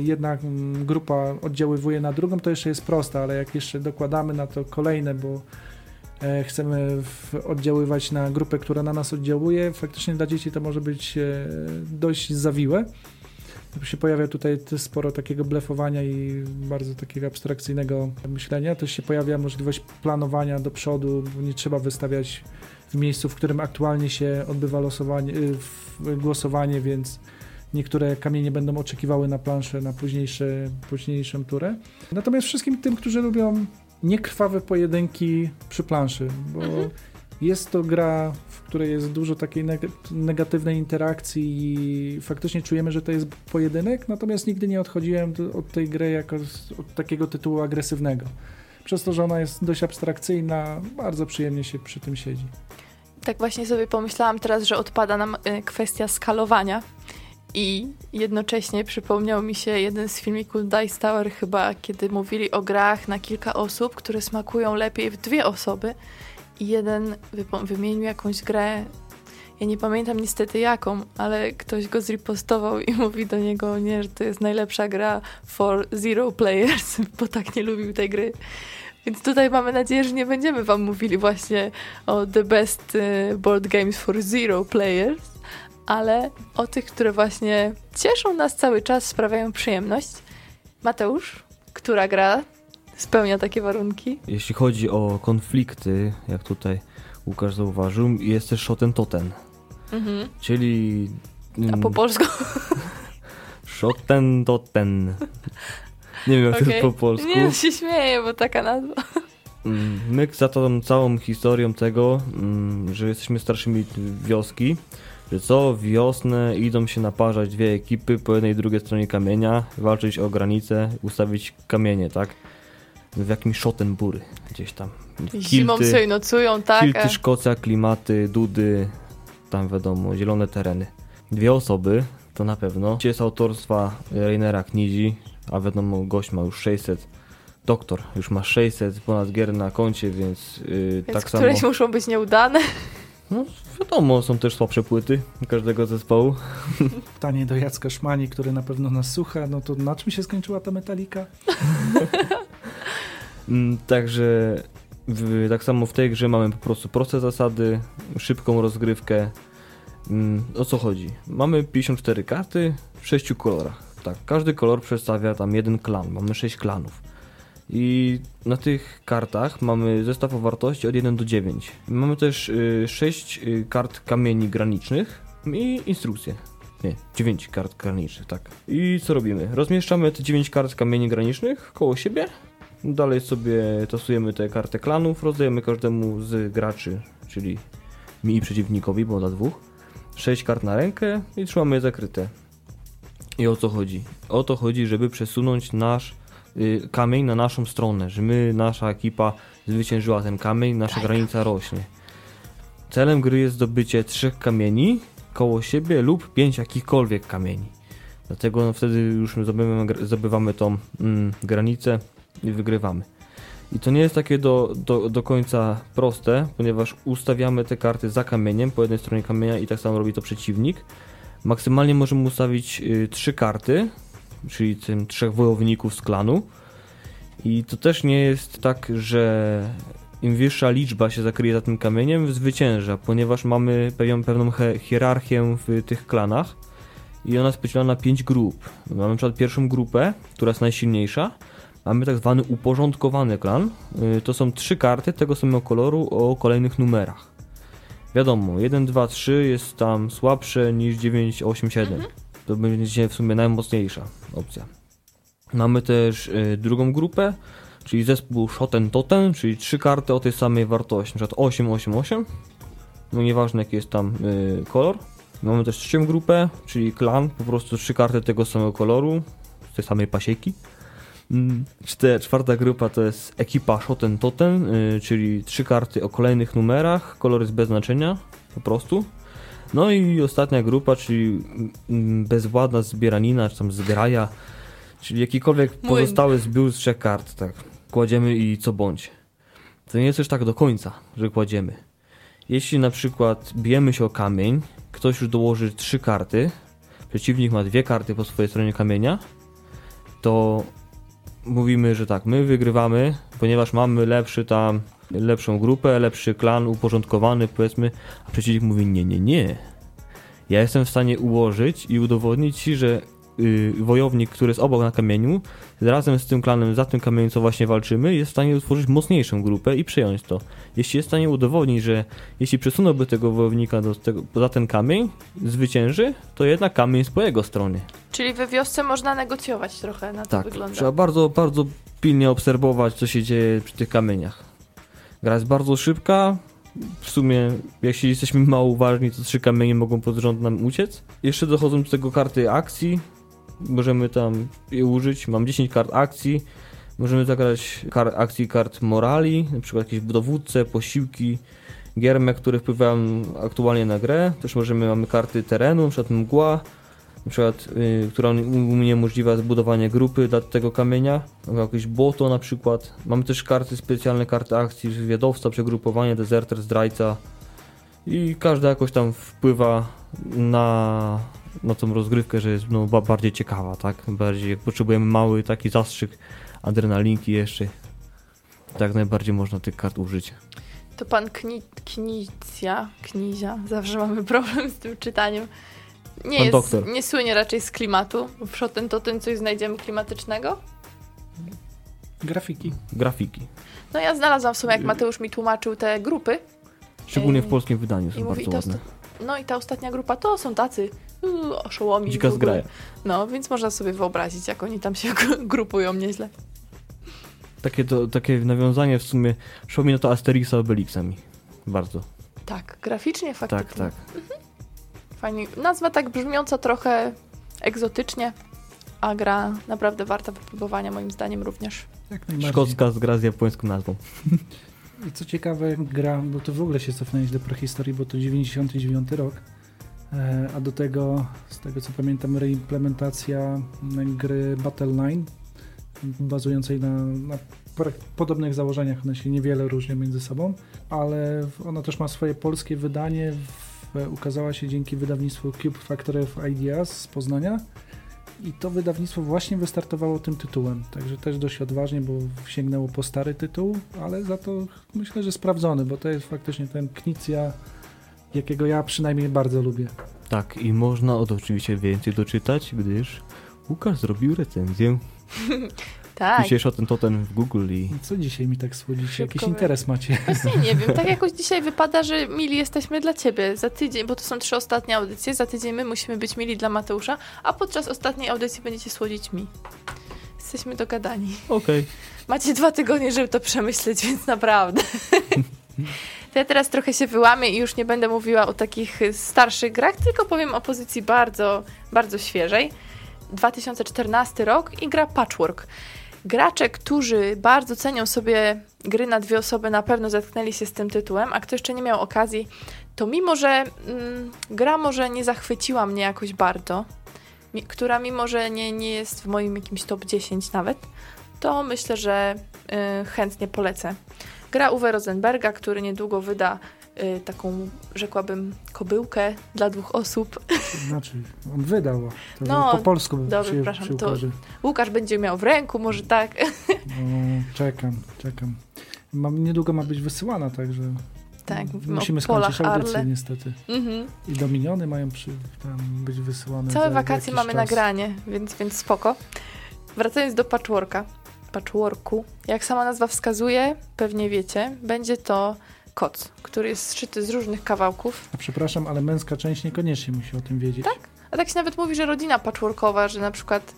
jedna mm, grupa oddziaływuje na drugą, to jeszcze jest proste, ale jak jeszcze dokładamy na to kolejne, bo e, chcemy oddziaływać na grupę, która na nas oddziałuje, faktycznie dla dzieci to może być e, dość zawiłe się pojawia tutaj sporo takiego blefowania i bardzo takiego abstrakcyjnego myślenia. Też się pojawia możliwość planowania do przodu, nie trzeba wystawiać w miejscu, w którym aktualnie się odbywa losowanie, y, głosowanie, więc niektóre kamienie będą oczekiwały na planszę na późniejsze, późniejszą turę. Natomiast wszystkim tym, którzy lubią niekrwawe pojedynki przy planszy, bo mhm. jest to gra, w której jest dużo takiej negatywnej interakcji i faktycznie czujemy, że to jest pojedynek, natomiast nigdy nie odchodziłem od tej gry jako od takiego tytułu agresywnego. Przez to, że ona jest dość abstrakcyjna, bardzo przyjemnie się przy tym siedzi.
Tak właśnie sobie pomyślałam teraz, że odpada nam y, kwestia skalowania i jednocześnie przypomniał mi się jeden z filmików Dice Tower chyba, kiedy mówili o grach na kilka osób, które smakują lepiej w dwie osoby i jeden wymienił jakąś grę, ja nie pamiętam niestety jaką, ale ktoś go zripostował i mówi do niego, nie, że to jest najlepsza gra for zero players, bo tak nie lubił tej gry. Więc tutaj mamy nadzieję, że nie będziemy wam mówili właśnie o the best y, board games for zero players, ale o tych, które właśnie cieszą nas cały czas, sprawiają przyjemność. Mateusz, która gra spełnia takie warunki?
Jeśli chodzi o konflikty, jak tutaj Łukasz zauważył, jest też Shoten Mhm. Czyli...
A po polsku?
Shoten Toten. Nie wiem, jak okay. to jest po polsku.
Nie, się śmieję, bo taka nazwa.
Mm, my za tą całą historią tego, mm, że jesteśmy starszymi wioski, że co wiosnę idą się naparzać dwie ekipy po jednej i drugiej stronie kamienia, walczyć o granicę, ustawić kamienie, tak? w jakimś Schottenbury gdzieś tam.
Kilty, Zimą sobie nocują, tak?
Kilty, Szkocja, klimaty, dudy, tam wiadomo, zielone tereny. Dwie osoby, to na pewno. Jest autorstwa Rainera Knizi, a wiadomo, gość ma już 600 doktor. Już ma 600 ponad gier na koncie, więc, yy,
Więc
tak samo.
któreś muszą być nieudane.
No, wiadomo, są też słabsze płyty każdego zespołu.
Pytanie do Jacka Szmani, który na pewno nas słucha, no to na czym się skończyła ta metalika?
Mm, Także w, tak samo w tej grze mamy po prostu proste zasady, szybką rozgrywkę. Mm, O co chodzi? Mamy 54 karty w 6 kolorach. Tak, każdy kolor przedstawia tam jeden klan. Mamy 6 klanów. I na tych kartach mamy zestaw o wartości od 1 do 9. Mamy też 6 kart kamieni granicznych i instrukcje. Nie, 9 kart granicznych, tak. I co robimy? Rozmieszczamy te 9 kart kamieni granicznych koło siebie Dalej sobie tasujemy te karty klanów, rozdajemy każdemu z graczy, czyli mi i przeciwnikowi, bo dla dwóch, 6 kart na rękę i trzymamy je zakryte. I o co chodzi? O to chodzi, żeby przesunąć nasz y, kamień na naszą stronę, że my, nasza ekipa zwyciężyła ten kamień, nasza
Tak.
granica rośnie. Celem gry jest zdobycie trzech kamieni koło siebie lub pięć jakichkolwiek kamieni. Dlatego no, wtedy już zdobywamy, zdobywamy tą mm, granicę i wygrywamy. I to nie jest takie do, do, do końca proste, ponieważ ustawiamy te karty za kamieniem po jednej stronie kamienia i tak samo robi to przeciwnik. Maksymalnie możemy ustawić y, trzy karty, czyli tym trzech wojowników z klanu. I to też nie jest tak, że im wyższa liczba się zakryje za tym kamieniem, zwycięża, ponieważ mamy pewną, pewną hierarchię w tych klanach i ona jest podzielona na pięć grup. Mamy na przykład pierwszą grupę, która jest najsilniejsza, Mamy tak zwany uporządkowany klan. Y, To są trzy karty tego samego koloru o kolejnych numerach. Wiadomo, 1, 2, 3 jest tam słabsze niż 9, 8, 7. To będzie w sumie najmocniejsza opcja. Mamy też y, drugą grupę, czyli zespół Shoten Totem, czyli trzy karty o tej samej wartości, przykład 8, 8, 8. No nieważne jaki jest tam y, kolor. Mamy też trzecią grupę, czyli klan, po prostu trzy karty tego samego koloru, z tej samej pasieki. Mm, Czwarta grupa to jest ekipa Shoten Totem, y, czyli trzy karty o kolejnych numerach, kolor jest bez znaczenia, po prostu. No i ostatnia grupa, czyli mm, bezwładna zbieranina, czy tam zgraja, czyli jakikolwiek pozostały zbiór z trzech kart, tak. Kładziemy i co bądź. To nie jest też tak do końca, że kładziemy. Jeśli na przykład bijemy się o kamień, ktoś już dołoży trzy karty, przeciwnik ma dwie karty po swojej stronie kamienia, to mówimy, że tak, my wygrywamy, ponieważ mamy lepszy tam, lepszą grupę, lepszy klan uporządkowany, powiedzmy, a przeciwnik mówi nie, nie, nie. Ja jestem w stanie ułożyć i udowodnić ci, że y, wojownik, który jest obok na kamieniu, razem z tym klanem za tym kamieniem, co właśnie walczymy, jest w stanie utworzyć mocniejszą grupę i przejąć to. Jeśli jest w stanie udowodnić, że jeśli przesunąłby tego wojownika do tego, poza ten kamień, zwycięży, to jednak kamień jest po jego stronie.
Czyli we wiosce można negocjować trochę, na to
Tak,
wygląda.
trzeba bardzo, bardzo pilnie obserwować, co się dzieje przy tych kamieniach. Gra jest bardzo szybka. W sumie, jeśli jesteśmy mało uważni, to trzy kamienie mogą pod rząd nam uciec. Jeszcze dochodzą do tego karty akcji. Możemy tam je użyć. Mam 10 kart akcji. Możemy zagrać kar akcji kart morali, na przykład jakieś dowódce, posiłki, gierme, które wpływają aktualnie na grę. Też możemy, mamy karty terenu, na przykład mgła, na przykład, y, która uniemożliwia zbudowanie grupy dla tego kamienia, jakieś błoto na przykład. Mamy też karty specjalne, karty akcji, wywiadowca, przegrupowanie, dezerter, zdrajca i każda jakoś tam wpływa na, na tą rozgrywkę, że jest no, ba- bardziej ciekawa, tak? Bardziej jak potrzebujemy mały taki zastrzyk adrenalinki jeszcze, tak najbardziej można tych kart użyć.
To pan Kni Knizia, Knizia, zawsze mamy problem z tym czytaniem. Nie,
Pan
jest,
doktor.
nie słynie raczej z klimatu. W Shoten to tym coś znajdziemy klimatycznego.
Grafiki.
Grafiki.
No ja znalazłam w sumie, jak Mateusz mi tłumaczył te grupy.
Szczególnie w polskim wydaniu
I
są
mówi,
bardzo
to
ładne.
No i ta ostatnia grupa to są tacy oszołomi.
Dzika zgraja.
No, więc można sobie wyobrazić, jak oni tam się grupują nieźle.
Takie, to, takie nawiązanie w sumie przypomina to Asterixa Obelixami. Bardzo.
Tak, graficznie faktycznie.
Tak, tak.
Fajnie. Nazwa tak brzmiąca trochę egzotycznie, a gra naprawdę warta wypróbowania moim zdaniem również.
Jak najbardziej.
Szkocka z gra z japońską nazwą.
I co ciekawe, gra, bo to w ogóle się cofnęłeś do prehistorii, bo to 99 rok, a do tego, z tego co pamiętam, reimplementacja gry Battle Line bazującej na, na podobnych założeniach. One się niewiele różnią między sobą, ale ona też ma swoje polskie wydanie. Ukazała się dzięki wydawnictwu Cube Factory of Ideas z Poznania. I to wydawnictwo właśnie wystartowało tym tytułem, także też dość odważnie, bo sięgnęło po stary tytuł, ale za to myślę, że sprawdzony, bo to jest faktycznie ten Knicja, jakiego ja przynajmniej bardzo lubię.
Tak, i można o to oczywiście więcej doczytać, gdyż Łukasz zrobił recenzję.
Tak.
Piszesz o ten totem w Google i...
Co dzisiaj mi tak słodzicie? Jakiś interes macie?
Właśnie nie wiem. Tak jakoś dzisiaj wypada, że mili jesteśmy dla ciebie. Za tydzień, bo to są trzy ostatnie audycje, za tydzień my musimy być mili dla Mateusza, a podczas ostatniej audycji będziecie słodzić mi. Jesteśmy dogadani.
Okej. Okay.
Macie dwa tygodnie, żeby to przemyśleć, więc naprawdę. To ja teraz trochę się wyłamię i już nie będę mówiła o takich starszych grach, tylko powiem o pozycji bardzo, bardzo świeżej. 2014 rok i gra Patchwork. Gracze, którzy bardzo cenią sobie gry na dwie osoby, na pewno zetknęli się z tym tytułem, a kto jeszcze nie miał okazji, to mimo, że mm, gra może nie zachwyciła mnie jakoś bardzo, mi, która mimo, że nie, nie jest w moim jakimś top 10 nawet, to myślę, że y, chętnie polecę. Gra Uwe Rosenberga, który niedługo wyda y, taką, rzekłabym, kobyłkę dla dwóch osób.
Znaczy, on wydał. To no, po polsku
dobrze,
się,
przepraszam, się to Łukasz będzie miał w ręku, może tak.
No, czekam, czekam. Mam, niedługo ma być wysyłana, także
tak,
musimy skończyć audycję Arle. niestety. Mhm. I dominiony mają przy, tam być wysyłane.
Całe wakacje mamy czas. nagranie, więc, więc spoko. Wracając do patchworka. Patchworku. Jak sama nazwa wskazuje, pewnie wiecie, będzie to koc, który jest zszyty z różnych kawałków.
A przepraszam, ale męska część niekoniecznie musi o tym wiedzieć.
Tak? A tak się nawet mówi, że rodzina patchworkowa, że na przykład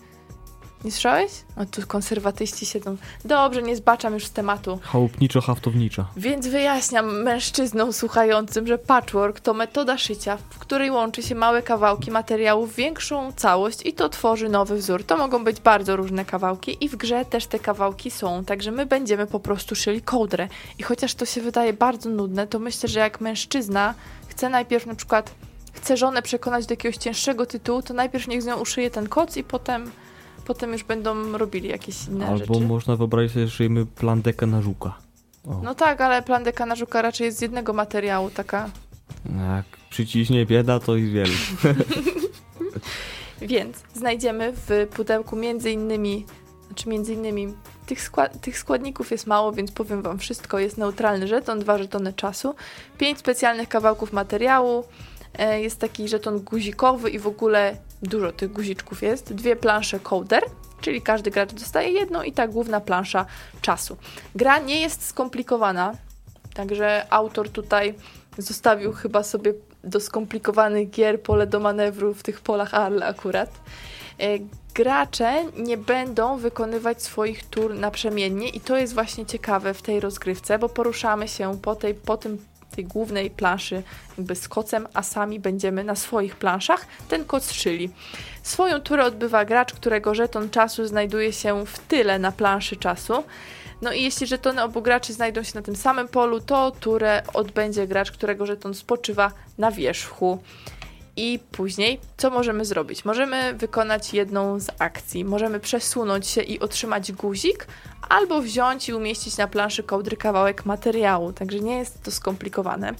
nie słyszałeś? O, tu konserwatyści siedzą. Dobrze, nie zbaczam już z tematu.
Chałupniczo-haftownicza.
Więc wyjaśniam mężczyznom słuchającym, że patchwork to metoda szycia, w której łączy się małe kawałki materiału w większą całość i to tworzy nowy wzór. To mogą być bardzo różne kawałki i w grze też te kawałki są, także my będziemy po prostu szyli kołdrę. I chociaż to się wydaje bardzo nudne, to myślę, że jak mężczyzna chce najpierw na przykład chce żonę przekonać do jakiegoś cięższego tytułu, to najpierw niech z nią uszyje ten koc i potem potem już będą robili jakieś inne
Albo
rzeczy.
Albo można wyobrazić sobie, że szyjemy plandekę na żuka.
O. No tak, ale plandeka na żuka raczej jest z jednego materiału, taka...
Jak przyciśnie bieda, to i wielu.
Więc znajdziemy w pudełku między innymi, znaczy między innymi tych, skład tych składników jest mało, więc powiem wam wszystko. Jest neutralny żeton, dwa żetony czasu, pięć specjalnych kawałków materiału, jest taki żeton guzikowy i w ogóle dużo tych guziczków jest, dwie plansze coder, czyli każdy gracz dostaje jedną i ta główna plansza czasu. Gra nie jest skomplikowana, także autor tutaj zostawił chyba sobie do skomplikowanych gier pole do manewru w tych polach Arle akurat. E, gracze nie będą wykonywać swoich tur naprzemiennie i to jest właśnie ciekawe w tej rozgrywce, bo poruszamy się po, tej, po tym tej głównej planszy jakby z kocem, a sami będziemy na swoich planszach ten koc szyli. Swoją turę odbywa gracz, którego żeton czasu znajduje się w tyle na planszy czasu. No i jeśli żetony obu graczy znajdą się na tym samym polu, to turę odbędzie gracz, którego żeton spoczywa na wierzchu. I później, co możemy zrobić? Możemy wykonać jedną z akcji. Możemy przesunąć się i otrzymać guzik, albo wziąć i umieścić na planszy kołdry kawałek materiału. Także nie jest to skomplikowane.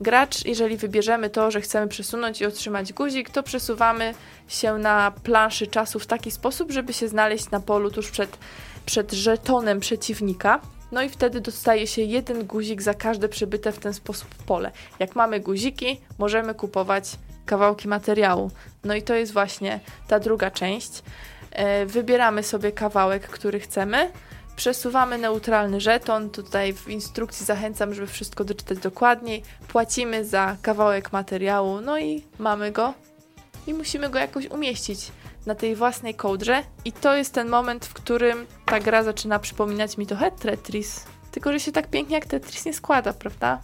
Gracz, jeżeli wybierzemy to, że chcemy przesunąć i otrzymać guzik, to przesuwamy się na planszy czasu w taki sposób, żeby się znaleźć na polu tuż przed, przed żetonem przeciwnika. No i wtedy dostaje się jeden guzik za każde przebyte w ten sposób pole. Jak mamy guziki, możemy kupować kawałki materiału. No i to jest właśnie ta druga część. E, wybieramy sobie kawałek, który chcemy. Przesuwamy neutralny żeton. Tutaj w instrukcji zachęcam, żeby wszystko doczytać dokładniej. Płacimy za kawałek materiału, no i mamy go. I musimy go jakoś umieścić na tej własnej kołdrze. I to jest ten moment, w którym ta gra zaczyna przypominać mi trochę Tetris. Tylko, że się tak pięknie jak Tetris nie składa, prawda?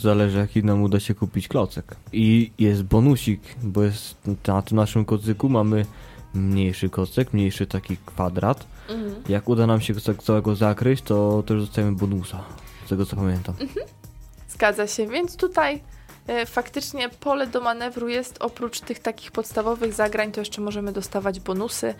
Zależy jaki nam uda się kupić klocek. I jest bonusik, bo jest na tym naszym kocyku mamy mniejszy kocek, mniejszy taki kwadrat. Mhm. Jak uda nam się całego zakryć, to też dostajemy bonusa, z tego co pamiętam. Mhm.
Zgadza się, więc tutaj faktycznie pole do manewru jest oprócz tych takich podstawowych zagrań, to jeszcze możemy dostawać bonusy.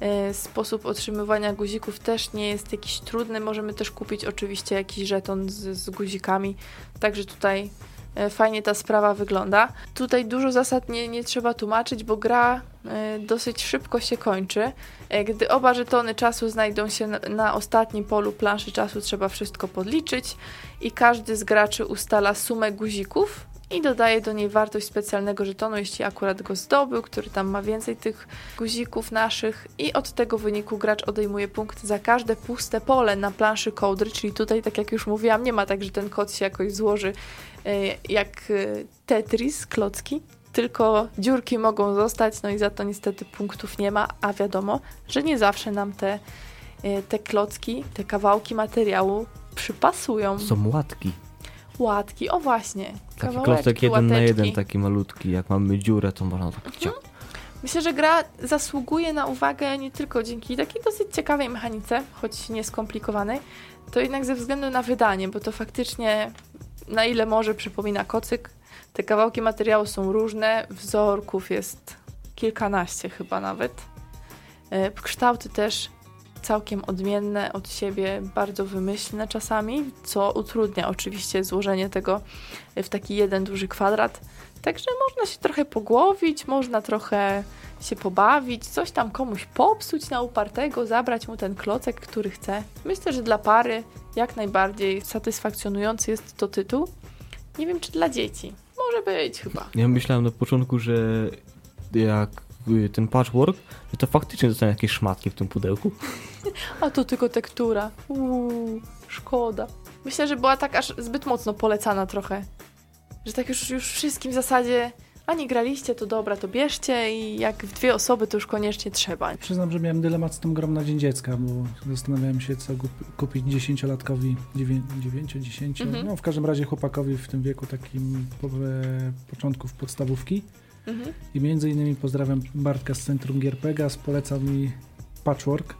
E, sposób otrzymywania guzików też nie jest jakiś trudny. Możemy też kupić oczywiście jakiś żeton z, z guzikami. Także tutaj E, fajnie ta sprawa wygląda. Tutaj dużo zasad nie, nie trzeba tłumaczyć, bo gra e, dosyć szybko się kończy. E, gdy oba żetony czasu znajdą się na, na ostatnim polu planszy czasu, trzeba wszystko podliczyć i każdy z graczy ustala sumę guzików i dodaje do niej wartość specjalnego żetonu, jeśli akurat go zdobył, który tam ma więcej tych guzików naszych. I od tego wyniku gracz odejmuje punkt za każde puste pole na planszy kołdry, czyli tutaj, tak jak już mówiłam, nie ma tak, że ten kod się jakoś złoży e, jak e, Tetris, klocki, tylko dziurki mogą zostać, no i za to niestety punktów nie ma, a wiadomo, że nie zawsze nam te, e, te klocki, te kawałki materiału przypasują.
Są łatki
łatki. O właśnie.
Taki klocek jeden łateczki. na jeden, taki malutki. Jak mamy dziurę, to można tak mhm.
Myślę, że gra zasługuje na uwagę nie tylko dzięki takiej dosyć ciekawej mechanice, choć nieskomplikowanej, to jednak ze względu na wydanie, bo to faktycznie na ile może przypomina kocyk. Te kawałki materiału są różne, wzorków jest kilkanaście chyba nawet. E, kształty też całkiem odmienne od siebie, bardzo wymyślne czasami, co utrudnia oczywiście złożenie tego w taki jeden duży kwadrat. Także można się trochę pogłowić, można trochę się pobawić, coś tam komuś popsuć na upartego, zabrać mu ten klocek, który chce. Myślę, że dla pary jak najbardziej satysfakcjonujący jest to tytuł. Nie wiem, czy dla dzieci. Może być chyba.
Ja myślałem na początku, że jak ten patchwork, że to faktycznie zostaną jakieś szmatki w tym pudełku.
A to tylko tektura. Uuu, szkoda. Myślę, że była tak aż zbyt mocno polecana trochę. Że tak już, już wszystkim w zasadzie a nie graliście, to dobra, to bierzcie i jak w dwie osoby, to już koniecznie trzeba.
Przyznam, że miałem dylemat z tym grom na Dzień Dziecka, bo zastanawiałem się, co kupić dziesięciolatkowi, dziewięcio, dziesięcio, mhm. no w każdym razie chłopakowi w tym wieku takim po, początków podstawówki. Mhm. I między innymi pozdrawiam Bartka z Centrum Gier Pegas, polecał mi Patchwork.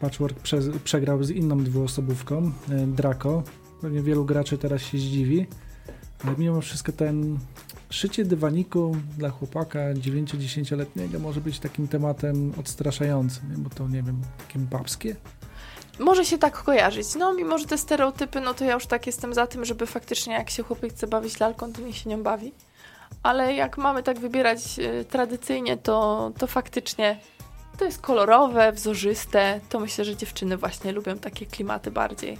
Patchwork prze, przegrał z inną dwuosobówką, e, Draco. Pewnie wielu graczy teraz się zdziwi, ale mimo wszystko ten szycie dywaniku dla chłopaka 9-10-letniego może być takim tematem odstraszającym, bo to nie wiem, takie babskie.
Może się tak kojarzyć. No, mimo że te stereotypy, no to ja już tak jestem za tym, żeby faktycznie jak się chłopiec chce bawić lalką, to niech się nią bawi ale jak mamy tak wybierać e, tradycyjnie, to, to faktycznie to jest kolorowe, wzorzyste. To myślę, że dziewczyny właśnie lubią takie klimaty bardziej.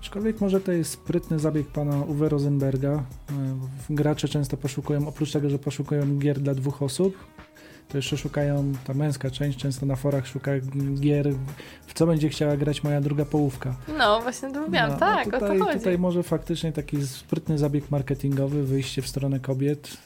Aczkolwiek może to jest sprytny zabieg pana Uwe Rosenberga. E, gracze często poszukują, oprócz tego, że poszukują gier dla dwóch osób, to jeszcze szukają, ta męska część często na forach szuka gier, w co będzie chciała grać moja druga połówka.
No, właśnie to mówiłam, no, tak,
tutaj,
o to chodzi.
Tutaj może faktycznie taki sprytny zabieg marketingowy, wyjście w stronę kobiet.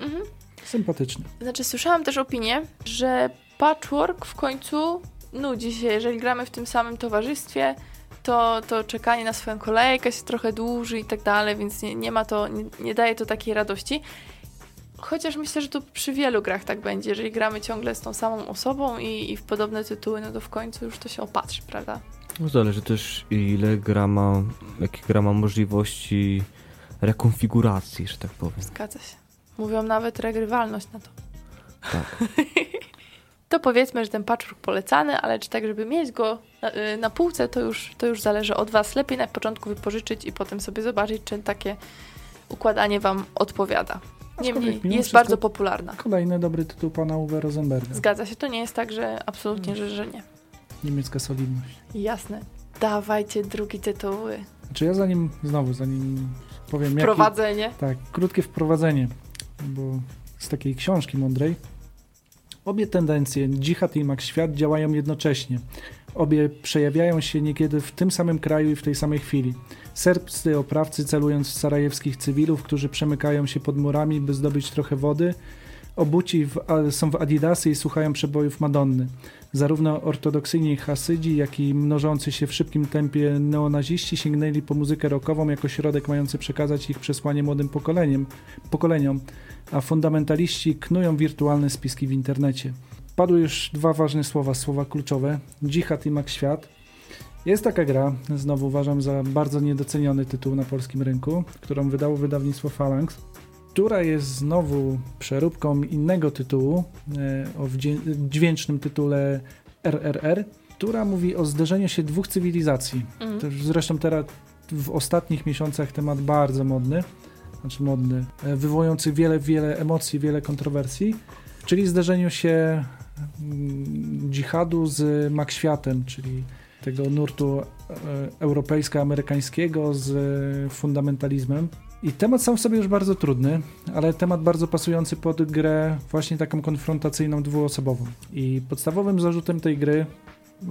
Mhm. Sympatyczny.
Znaczy, słyszałam też opinię, że patchwork w końcu nudzi się, jeżeli gramy w tym samym towarzystwie, to, to czekanie na swoją kolejkę się trochę dłuży i tak dalej, więc nie, nie ma to, nie, nie daje to takiej radości. Chociaż myślę, że tu przy wielu grach tak będzie. Jeżeli gramy ciągle z tą samą osobą i, i w podobne tytuły, no to w końcu już to się opatrzy, prawda?
No zależy też ile gra ma, jakie gra ma możliwości rekonfiguracji, że tak powiem.
Zgadza się. Mówią nawet regrywalność na to.
Tak.
to powiedzmy, że ten patchwork polecany, ale czy tak, żeby mieć go na, y, na półce, to już, to już zależy od Was. Lepiej na początku wypożyczyć i potem sobie zobaczyć, czy takie układanie Wam odpowiada. Niemniej jest bardzo popularna.
Kolejny dobry tytuł pana Uwe Rosenberga.
Zgadza się, to nie jest tak, że absolutnie, że, że nie.
Niemiecka solidność.
Jasne. Dawajcie drugi tytuł.
Czy ja zanim, znowu, zanim powiem...
Wprowadzenie.
Jaki, tak, krótkie wprowadzenie, bo z takiej książki mądrej. Obie tendencje, dżihad i Max Świat, działają jednocześnie. Obie przejawiają się niekiedy w tym samym kraju i w tej samej chwili. Serbscy oprawcy celując w sarajewskich cywilów, którzy przemykają się pod murami, by zdobyć trochę wody, obuci w, są w adidasy i słuchają przebojów Madonny. Zarówno ortodoksyjni hasydzi, jak i mnożący się w szybkim tempie neonaziści sięgnęli po muzykę rockową jako środek mający przekazać ich przesłanie młodym pokoleniem, pokoleniom, a fundamentaliści knują wirtualne spiski w internecie. Padły już dwa ważne słowa, słowa kluczowe: dżihad i mak świat. Jest taka gra, znowu uważam za bardzo niedoceniony tytuł na polskim rynku, którą wydało wydawnictwo Phalanx. która jest znowu przeróbką innego tytułu e, o dźwięcznym tytule RRR, która mówi o zderzeniu się dwóch cywilizacji.
Mm.
To zresztą teraz w ostatnich miesiącach temat bardzo modny, znaczy modny, e, wywołujący wiele, wiele emocji, wiele kontrowersji, czyli zderzeniu się mm, dżihadu z makświatem, czyli tego nurtu e, europejsko-amerykańskiego z fundamentalizmem. I temat sam w sobie już bardzo trudny, ale temat bardzo pasujący pod grę właśnie taką konfrontacyjną, dwuosobową. I podstawowym zarzutem tej gry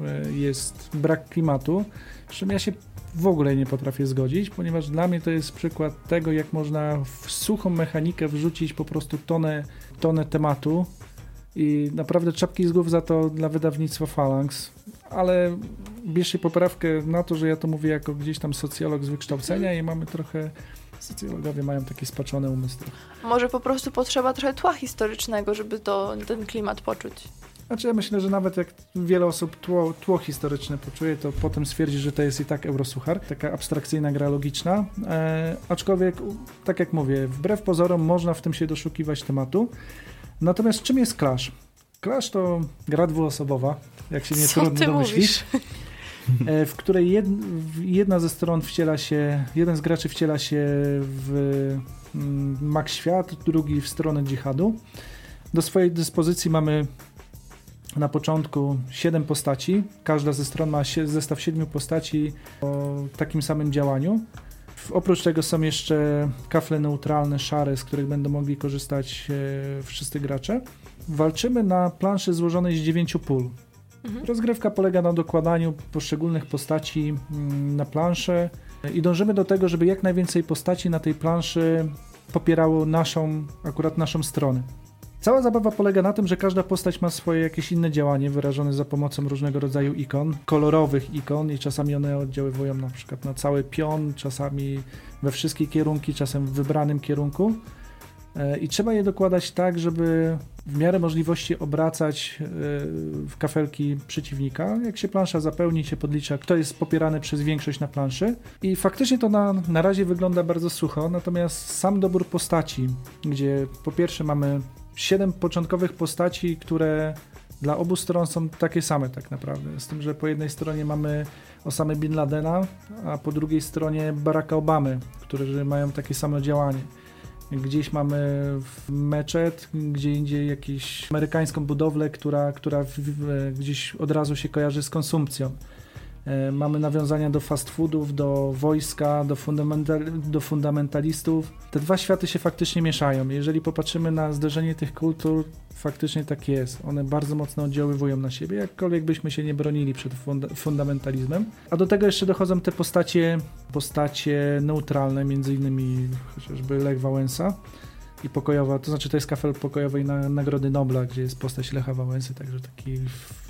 e, jest brak klimatu, z czym ja się w ogóle nie potrafię zgodzić, ponieważ dla mnie to jest przykład tego, jak można w suchą mechanikę wrzucić po prostu tonę, tonę tematu i naprawdę czapki z głów za to dla wydawnictwa Phalanx, ale bierzcie poprawkę na to, że ja to mówię jako gdzieś tam socjolog z wykształcenia i mamy trochę socjologowie mają takie spaczone umysły.
Może po prostu potrzeba trochę tła historycznego, żeby to, ten klimat poczuć.
Znaczy ja myślę, że nawet jak wiele osób tło, tło historyczne poczuje, to potem stwierdzi, że to jest i tak eurosuchar, taka abstrakcyjna gra logiczna, e, aczkolwiek, tak jak mówię, wbrew pozorom można w tym się doszukiwać tematu. Natomiast czym jest Clash? Clash to gra dwuosobowa, jak się nie
Co
trudno domyślić, e, w której jed, jedna ze stron wciela się, jeden z graczy wciela się w mm, Max Świat, drugi w stronę dżihadu. Do swojej dyspozycji mamy na początku 7 postaci. Każda ze stron ma zestaw 7 postaci o takim samym działaniu. Oprócz tego są jeszcze kafle neutralne, szare, z których będą mogli korzystać e, wszyscy gracze. Walczymy na planszy złożonej z 9 pól. Mhm. Rozgrywka polega na dokładaniu poszczególnych postaci mm, na planszę i dążymy do tego, żeby jak najwięcej postaci na tej planszy popierało naszą, akurat naszą stronę. Cała zabawa polega na tym, że każda postać ma swoje jakieś inne działanie wyrażone za pomocą różnego rodzaju ikon, kolorowych ikon i czasami one oddziaływują na przykład na cały pion, czasami we wszystkie kierunki, czasem w wybranym kierunku. E, I trzeba je dokładać tak, żeby w miarę możliwości obracać e, w kafelki przeciwnika. Jak się plansza zapełni, się podlicza, kto jest popierany przez większość na planszy. I faktycznie to na, na razie wygląda bardzo sucho, natomiast sam dobór postaci, gdzie po pierwsze mamy siedem początkowych postaci, które dla obu stron są takie same tak naprawdę. Z tym, że po jednej stronie mamy Osamy Bin Ladena, a po drugiej stronie Baracka Obamy, którzy mają takie samo działanie. Gdzieś mamy meczet, gdzie indziej jakąś amerykańską budowlę, która, która w, w, gdzieś od razu się kojarzy z konsumpcją. E, mamy nawiązania do fast foodów, do wojska, do, fundamental, do fundamentalistów. Te dwa światy się faktycznie mieszają. Jeżeli popatrzymy na zderzenie tych kultur, faktycznie tak jest. One bardzo mocno oddziaływują na siebie, jakkolwiek byśmy się nie bronili przed funda fundamentalizmem. A do tego jeszcze dochodzą te postacie, postacie neutralne, między innymi chociażby Lech Wałęsa i pokojowa, to znaczy to jest kafel pokojowej na, Nagrody Nobla, gdzie jest postać Lecha Wałęsy, także taki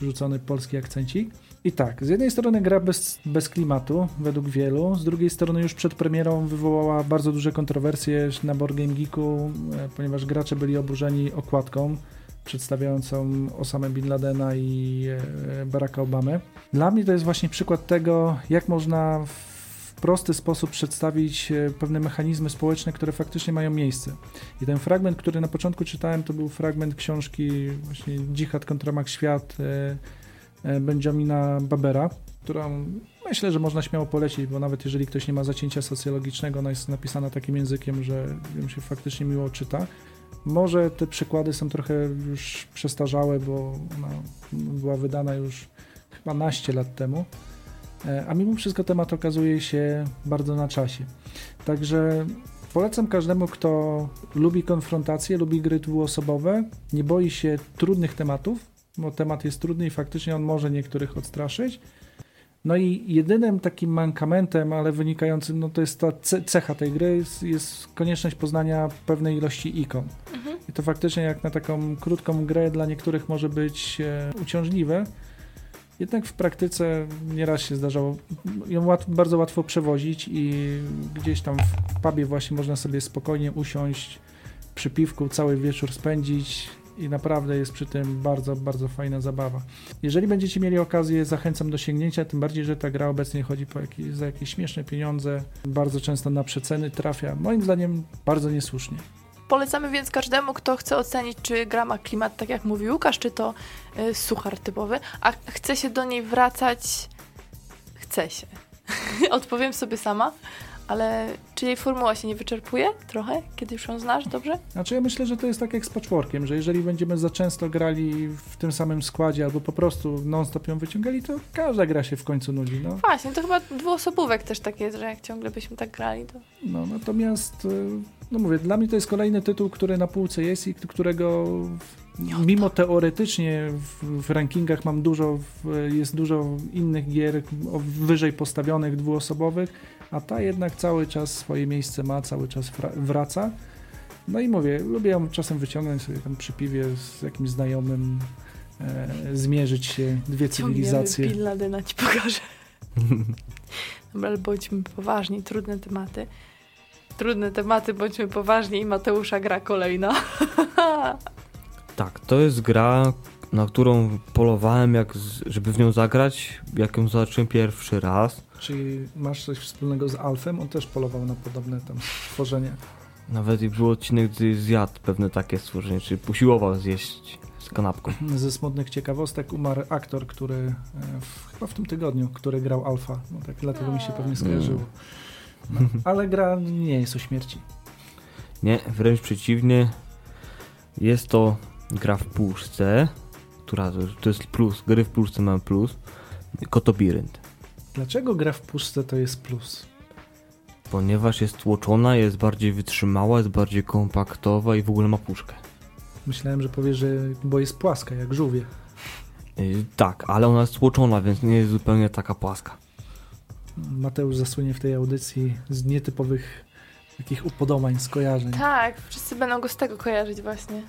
wrzucony polski akcencik. I tak, z jednej strony gra bez, bez klimatu, według wielu, z drugiej strony już przed premierą wywołała bardzo duże kontrowersje na Board Game Geeku, e, ponieważ gracze byli oburzeni okładką przedstawiającą Osamę Bin Ladena i e, Baracka Obamy. Dla mnie to jest właśnie przykład tego, jak można w prosty sposób przedstawić e, pewne mechanizmy społeczne, które faktycznie mają miejsce. I ten fragment, który na początku czytałem, to był fragment książki właśnie Dżihad kontra Max Świat Benjamina Babera, którą myślę, że można śmiało polecić, bo nawet jeżeli ktoś nie ma zacięcia socjologicznego, ona jest napisana takim językiem, że ją się faktycznie miło czyta. Może te przykłady są trochę już przestarzałe, bo ona była wydana już chyba naście lat temu, e, a mimo wszystko temat okazuje się bardzo na czasie. Także polecam każdemu, kto lubi konfrontacje, lubi gry dwuosobowe, nie boi się trudnych tematów, bo temat jest trudny i faktycznie on może niektórych odstraszyć. No i jedynym takim mankamentem, ale wynikającym, no to jest ta cecha tej gry, jest, jest konieczność poznania pewnej ilości ikon. Mhm. I to faktycznie jak na taką krótką grę dla niektórych może być e, uciążliwe. Jednak w praktyce nieraz się zdarzało ją łat, bardzo łatwo przewozić i gdzieś tam w pubie właśnie można sobie spokojnie usiąść przy piwku, cały wieczór spędzić, i naprawdę jest przy tym bardzo, bardzo fajna zabawa. Jeżeli będziecie mieli okazję, zachęcam do sięgnięcia, tym bardziej, że ta gra obecnie chodzi po jakieś, za jakieś śmieszne pieniądze, bardzo często na przeceny trafia, moim zdaniem bardzo niesłusznie.
Polecamy więc każdemu, kto chce ocenić, czy gra ma klimat, tak jak mówi Łukasz, czy to y, suchar typowy, a chce się do niej wracać, chce się. Odpowiem sobie sama, ale czy jej formuła się nie wyczerpuje trochę, kiedy już ją znasz dobrze?
Znaczy ja myślę, że to jest tak jak z patchworkiem, że jeżeli będziemy za często grali w tym samym składzie albo po prostu non-stop ją wyciągali, to każda gra się w końcu nudzi. No,
Właśnie, to chyba dwuosobówek też tak jest, że jak ciągle byśmy tak grali, to...
no natomiast, y, no mówię, dla mnie to jest kolejny tytuł, który na półce jest i którego mimo teoretycznie w, w rankingach mam dużo, w, jest dużo innych gier wyżej postawionych dwuosobowych, a ta jednak cały czas swoje miejsce ma, cały czas wra- wraca. No i mówię, lubię ją czasem wyciągnąć sobie tam przy piwie z jakimś znajomym, e, zmierzyć się, dwie cywilizacje.
Bin Ladena ci pokażę. Dobra, ale bądźmy poważni, trudne tematy. Trudne tematy, bądźmy poważni i Mateusza gra kolejna.
Tak, to jest gra, na którą polowałem, jak z, żeby w nią zagrać, jak ją zobaczyłem pierwszy raz.
Czyli masz coś wspólnego z Alfem? On też polował na podobne tam stworzenia.
Nawet i był odcinek, gdy zjadł pewne takie stworzenie, czy usiłował zjeść z kanapką.
Ze smutnych ciekawostek umarł aktor, który e, w, chyba w tym tygodniu, który grał Alfa. No tak dlatego mi się pewnie skojarzyło. No, ale gra nie jest o śmierci.
Nie, wręcz przeciwnie. Jest to gra w puszce, która to jest plus, gry w puszce mam plus. Kotobirynt.
Dlaczego gra w puszce to jest plus?
Ponieważ jest tłoczona, jest bardziej wytrzymała, jest bardziej kompaktowa i w ogóle ma puszkę.
Myślałem, że powiesz, że bo jest płaska, jak żółwie.
Yy, tak, ale ona jest tłoczona, więc nie jest zupełnie taka płaska.
Mateusz zasłynie w tej audycji z nietypowych takich upodobań, skojarzeń.
tak, wszyscy będą go z tego kojarzyć właśnie.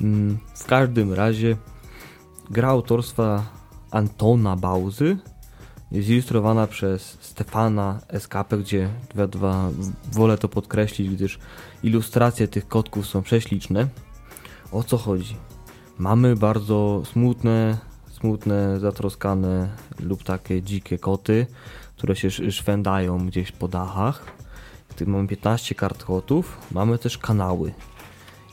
Mm, W każdym razie gra autorstwa Antona Bauzy jest ilustrowana przez Stefana Eskapę, gdzie dwa, dwa, wolę to podkreślić, gdyż ilustracje tych kotków są prześliczne. O co chodzi? Mamy bardzo smutne, smutne, zatroskane lub takie dzikie koty, które się sz- szwędają gdzieś po dachach. Tu mamy 15 kart kotów, mamy też kanały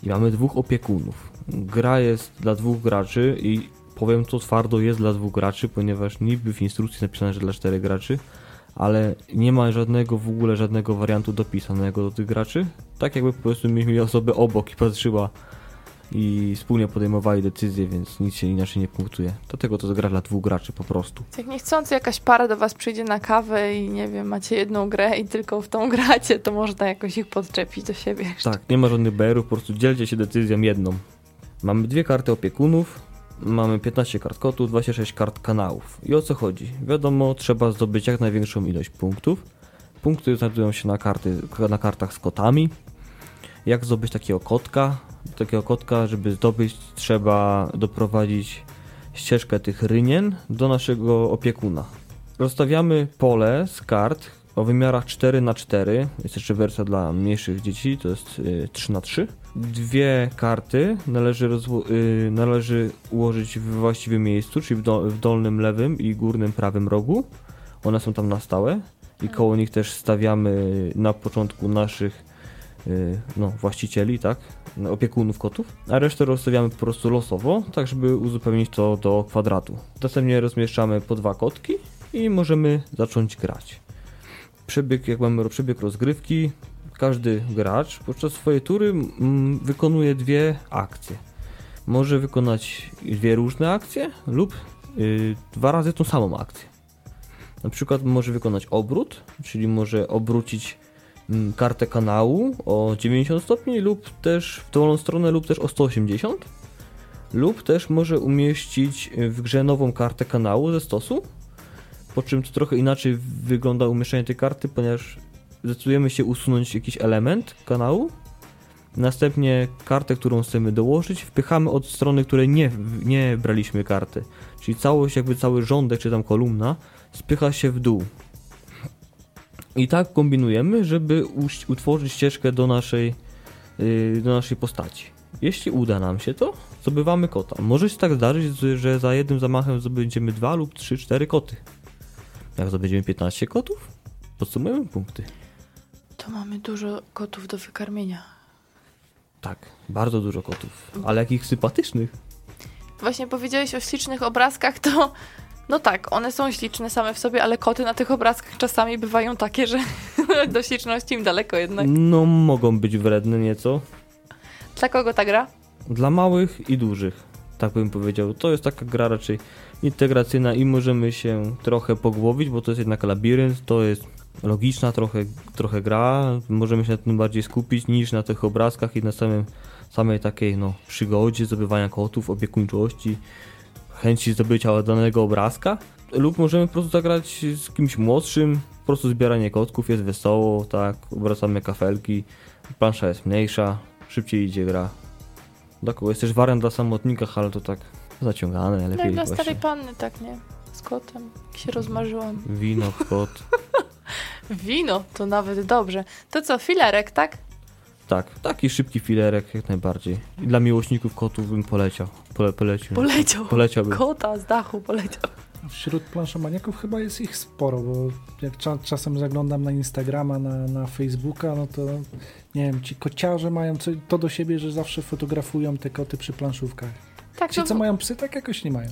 i mamy dwóch opiekunów. Gra jest dla dwóch graczy i powiem to twardo jest dla dwóch graczy, ponieważ niby w instrukcji napisane, że dla czterech graczy, ale nie ma żadnego w ogóle żadnego wariantu dopisanego do tych graczy. Tak jakby po prostu mieli osobę obok i patrzyła i wspólnie podejmowali decyzje, więc nic się inaczej nie punktuje. Dlatego to gra dla dwóch graczy po prostu.
Jak niechcący jakaś para do was przyjdzie na kawę i nie wiem, macie jedną grę i tylko w tą gracie, to można jakoś ich podczepić do siebie.
Tak, nie ma żadnych BR-ów, po prostu dzielcie się decyzją jedną. Mamy dwie karty opiekunów, mamy 15 kart kotów, 26 kart kanałów. I o co chodzi? Wiadomo, trzeba zdobyć jak największą ilość punktów. Punkty znajdują się na, karty, na kartach z kotami. Jak zdobyć takiego kotka? Takiego kotka, żeby zdobyć, trzeba doprowadzić ścieżkę tych rynien do naszego opiekuna. Rozstawiamy pole z kart o wymiarach 4 na 4 Jest jeszcze wersja dla mniejszych dzieci, to jest y, 3 na 3 Dwie karty należy, rozło- y, należy ułożyć w właściwym miejscu, czyli w, do- w dolnym lewym i górnym prawym rogu. One są tam na stałe i koło nich też stawiamy na początku naszych y, no, właścicieli, tak? No, Opiekunów kotów, a resztę rozstawiamy po prostu losowo, tak żeby uzupełnić to do kwadratu. Następnie rozmieszczamy po dwa kotki i możemy zacząć grać. Przebieg, jak mamy przebieg rozgrywki, każdy gracz podczas swojej tury wykonuje dwie akcje. Może wykonać dwie różne akcje lub y, dwa razy tą samą akcję. Na przykład może wykonać obrót, czyli może obrócić mm, kartę kanału o 90 stopni lub też w dolną stronę lub też o 180 lub też może umieścić w grze nową kartę kanału ze stosu po czym to trochę inaczej wygląda umieszczenie tej karty, ponieważ zdecydujemy się usunąć jakiś element kanału. Następnie kartę, którą chcemy dołożyć, wpychamy od strony, której nie, nie braliśmy karty. Czyli całość, jakby cały rządek czy tam kolumna spycha się w dół. I tak kombinujemy, żeby utworzyć ścieżkę do naszej, yy, do naszej postaci. Jeśli uda nam się to, zdobywamy kota. Może się tak zdarzyć, że za jednym zamachem zdobędziemy dwa lub trzy, cztery koty. Jak zdobędziemy 15 kotów, podsumujemy punkty.
To mamy dużo kotów do wykarmienia.
Tak, bardzo dużo kotów. Ale jakich sympatycznych.
Właśnie powiedziałeś o ślicznych obrazkach, to no tak, one są śliczne same w sobie, ale koty na tych obrazkach czasami bywają takie, że do śliczności im daleko jednak.
No, mogą być wredne nieco.
Dla kogo ta gra?
Dla małych i dużych, tak bym powiedział. To jest taka gra raczej integracyjna i możemy się trochę pogłowić, bo to jest jednak labirynt, to jest logiczna trochę, trochę gra, możemy się na tym bardziej skupić niż na tych obrazkach i na samym, samej takiej no, przygodzie, zdobywania kotów, opiekuńczości, chęci zdobycia danego obrazka. Lub możemy po prostu zagrać z kimś młodszym, po prostu zbieranie kotków, jest wesoło, tak, obracamy kafelki, plansza jest mniejsza, szybciej idzie gra. Dla kogo jest też wariant dla samotnika, ale to tak zaciągane,
No
lepiej
jak dla starej panny, tak nie? Z kotem. Jak się rozmarzyłam.
Wino, kot.
Wino, to nawet dobrze. To co, filerek, tak?
Tak, taki szybki filerek jak najbardziej. I dla miłośników kotów bym poleciał. Pole, polecił.
Poleciał.
Poleciałbym.
Kota z dachu poleciał.
Wśród planszomaniaków chyba jest ich sporo, bo jak cza czasem zaglądam na Instagrama, na, na Facebooka, no to nie wiem, ci kociarze mają co, to do siebie, że zawsze fotografują te koty przy planszówkach.
Tak,
Ci,
to
co mają psy, tak jakoś nie mają.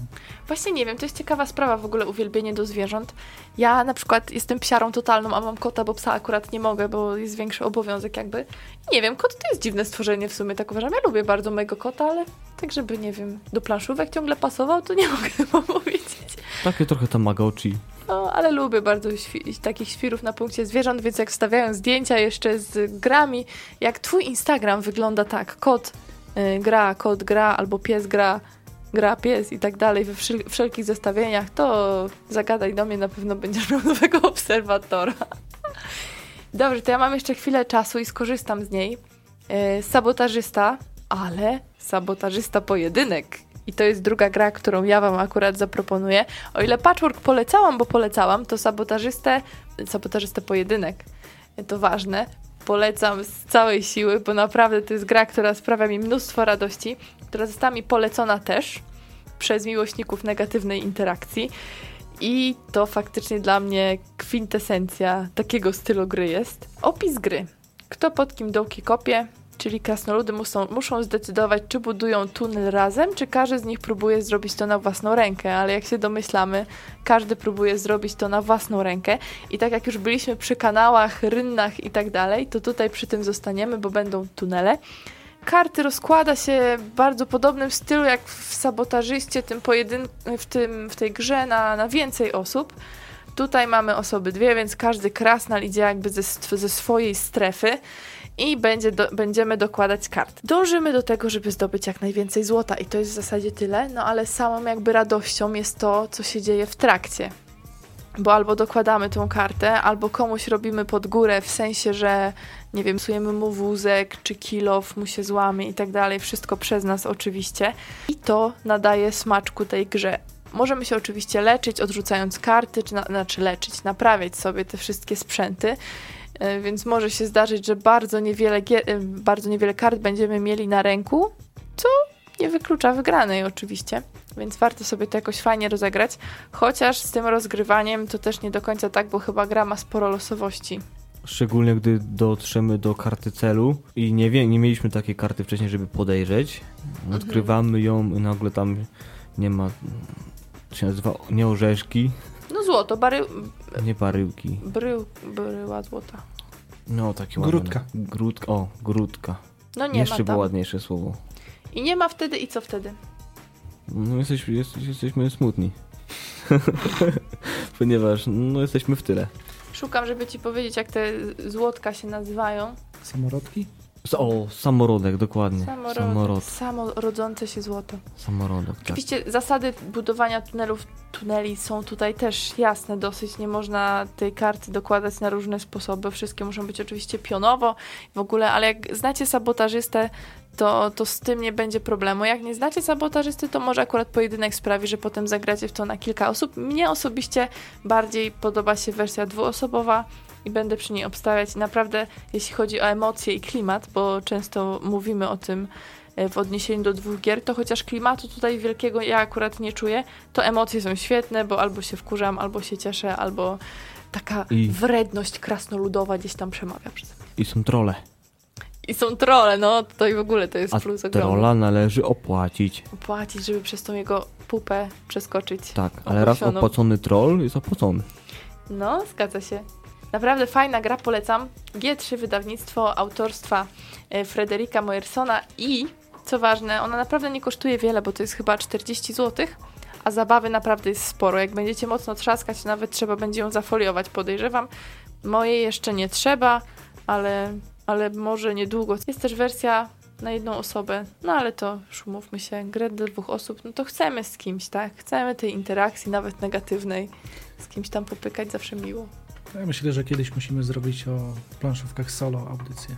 Właśnie nie wiem, to jest ciekawa sprawa w ogóle uwielbienie do zwierząt. Ja na przykład jestem psiarą totalną, a mam kota, bo psa akurat nie mogę, bo jest większy obowiązek jakby. Nie wiem, kot to jest dziwne stworzenie w sumie, tak uważam. Ja lubię bardzo mojego kota, ale tak żeby, nie wiem, do planszówek ciągle pasował, to nie mogę chyba powiedzieć.
Takie trochę tamagotchi.
No, ale lubię bardzo świ- takich świrów na punkcie zwierząt, więc jak wstawiają zdjęcia jeszcze z grami, jak twój Instagram wygląda tak, kot gra, kot gra, albo pies gra, gra pies i tak dalej, we wszel- wszelkich zestawieniach, to zagadaj do mnie, na pewno będziesz miał nowego obserwatora. Dobrze, to ja mam jeszcze chwilę czasu i skorzystam z niej. Y, sabotażysta, ale sabotażysta pojedynek. I to jest druga gra, którą ja wam akurat zaproponuję. O ile Patchwork polecałam, bo polecałam, to sabotażystę, sabotażystę pojedynek, to ważne, polecam z całej siły, bo naprawdę to jest gra, która sprawia mi mnóstwo radości, która została mi polecona też przez miłośników negatywnej interakcji. I to faktycznie dla mnie kwintesencja takiego stylu gry jest. Opis gry. Kto pod kim dołki kopie, czyli krasnoludy muszą, muszą zdecydować, czy budują tunel razem, czy każdy z nich próbuje zrobić to na własną rękę, ale jak się domyślamy, każdy próbuje zrobić to na własną rękę i tak jak już byliśmy przy kanałach, rynnach i tak dalej, to tutaj przy tym zostaniemy, bo będą tunele. Karty rozkłada się w bardzo podobnym stylu jak w sabotażyście, tym pojedyn- w, tym, w tej grze na, na więcej osób. Tutaj mamy osoby dwie, więc każdy krasnal idzie jakby ze, ze swojej strefy i będzie do, będziemy dokładać kart. Dążymy do tego, żeby zdobyć jak najwięcej złota i to jest w zasadzie tyle, no ale samą jakby radością jest to, co się dzieje w trakcie. Bo albo dokładamy tą kartę, albo komuś robimy pod górę, w sensie, że nie wiem, psujemy mu wózek, czy kilof mu się złamie i tak dalej, wszystko przez nas oczywiście. I to nadaje smaczku tej grze. Możemy się oczywiście leczyć, odrzucając karty, czy na, znaczy leczyć, naprawiać sobie te wszystkie sprzęty. E, Więc może się zdarzyć, że bardzo niewiele, e, bardzo niewiele kart będziemy mieli na ręku, co nie wyklucza wygranej oczywiście. Więc warto sobie to jakoś fajnie rozegrać. Chociaż z tym rozgrywaniem to też nie do końca tak, bo chyba gra ma sporo losowości.
Szczególnie gdy dotrzemy do karty celu i nie, wie, nie mieliśmy takiej karty wcześniej, żeby podejrzeć. Odkrywamy ją i nagle tam nie ma. To się nazywa nie orzeszki,
No złoto, bary,
nie baryłki.
brył, bryła złota.
No takie
Grudka.
ładne. Grudka. O, grudka.
No nie
Jeszcze
ma
było ładniejsze słowo.
I nie ma wtedy i co wtedy?
No jesteś, jest, jesteśmy smutni. Ponieważ no jesteśmy w tyle.
Szukam, żeby ci powiedzieć, jak te złotka się nazywają.
Samorodki?
O, samorodek, dokładnie.
Samorod...
Samorod.
Samorodzące się złoto.
Samorodek, tak.
Oczywiście zasady budowania tunelów, tuneli są tutaj też jasne dosyć. Nie można tej karty dokładać na różne sposoby. Wszystkie muszą być oczywiście pionowo w ogóle, ale jak znacie sabotażystę, to, to z tym nie będzie problemu. Jak nie znacie sabotażysty, to może akurat pojedynek sprawi, że potem zagracie w to na kilka osób. Mnie osobiście bardziej podoba się wersja dwuosobowa i będę przy niej obstawiać. Naprawdę, jeśli chodzi o emocje i klimat, bo często mówimy o tym e, w odniesieniu do dwóch gier, to chociaż klimatu tutaj wielkiego ja akurat nie czuję, to emocje są świetne, bo albo się wkurzam, albo się cieszę, albo taka
I-
wredność krasnoludowa gdzieś tam przemawia przeze mnie.
I są trole.
I są trole, no tutaj w ogóle to jest
A
plus ogromny.
trolla należy opłacić.
Płacić, żeby przez tą jego pupę przeskoczyć.
Tak, ale raz opłacony troll jest opłacony.
No, zgadza się. Naprawdę fajna gra, polecam. G3 wydawnictwo autorstwa e, Frederika Moyersona i, co ważne, ona naprawdę nie kosztuje wiele, bo to jest chyba 40 zł, a zabawy naprawdę jest sporo. Jak będziecie mocno trzaskać, nawet trzeba będzie ją zafoliować, podejrzewam. Mojej jeszcze nie trzeba, ale, ale może niedługo. Jest też wersja na jedną osobę, no ale to już umówmy się, grę dla dwóch osób, no to chcemy z kimś, tak? Chcemy tej interakcji, nawet negatywnej, z kimś tam popykać zawsze miło.
Ja myślę, że kiedyś musimy zrobić o planszówkach solo audycję.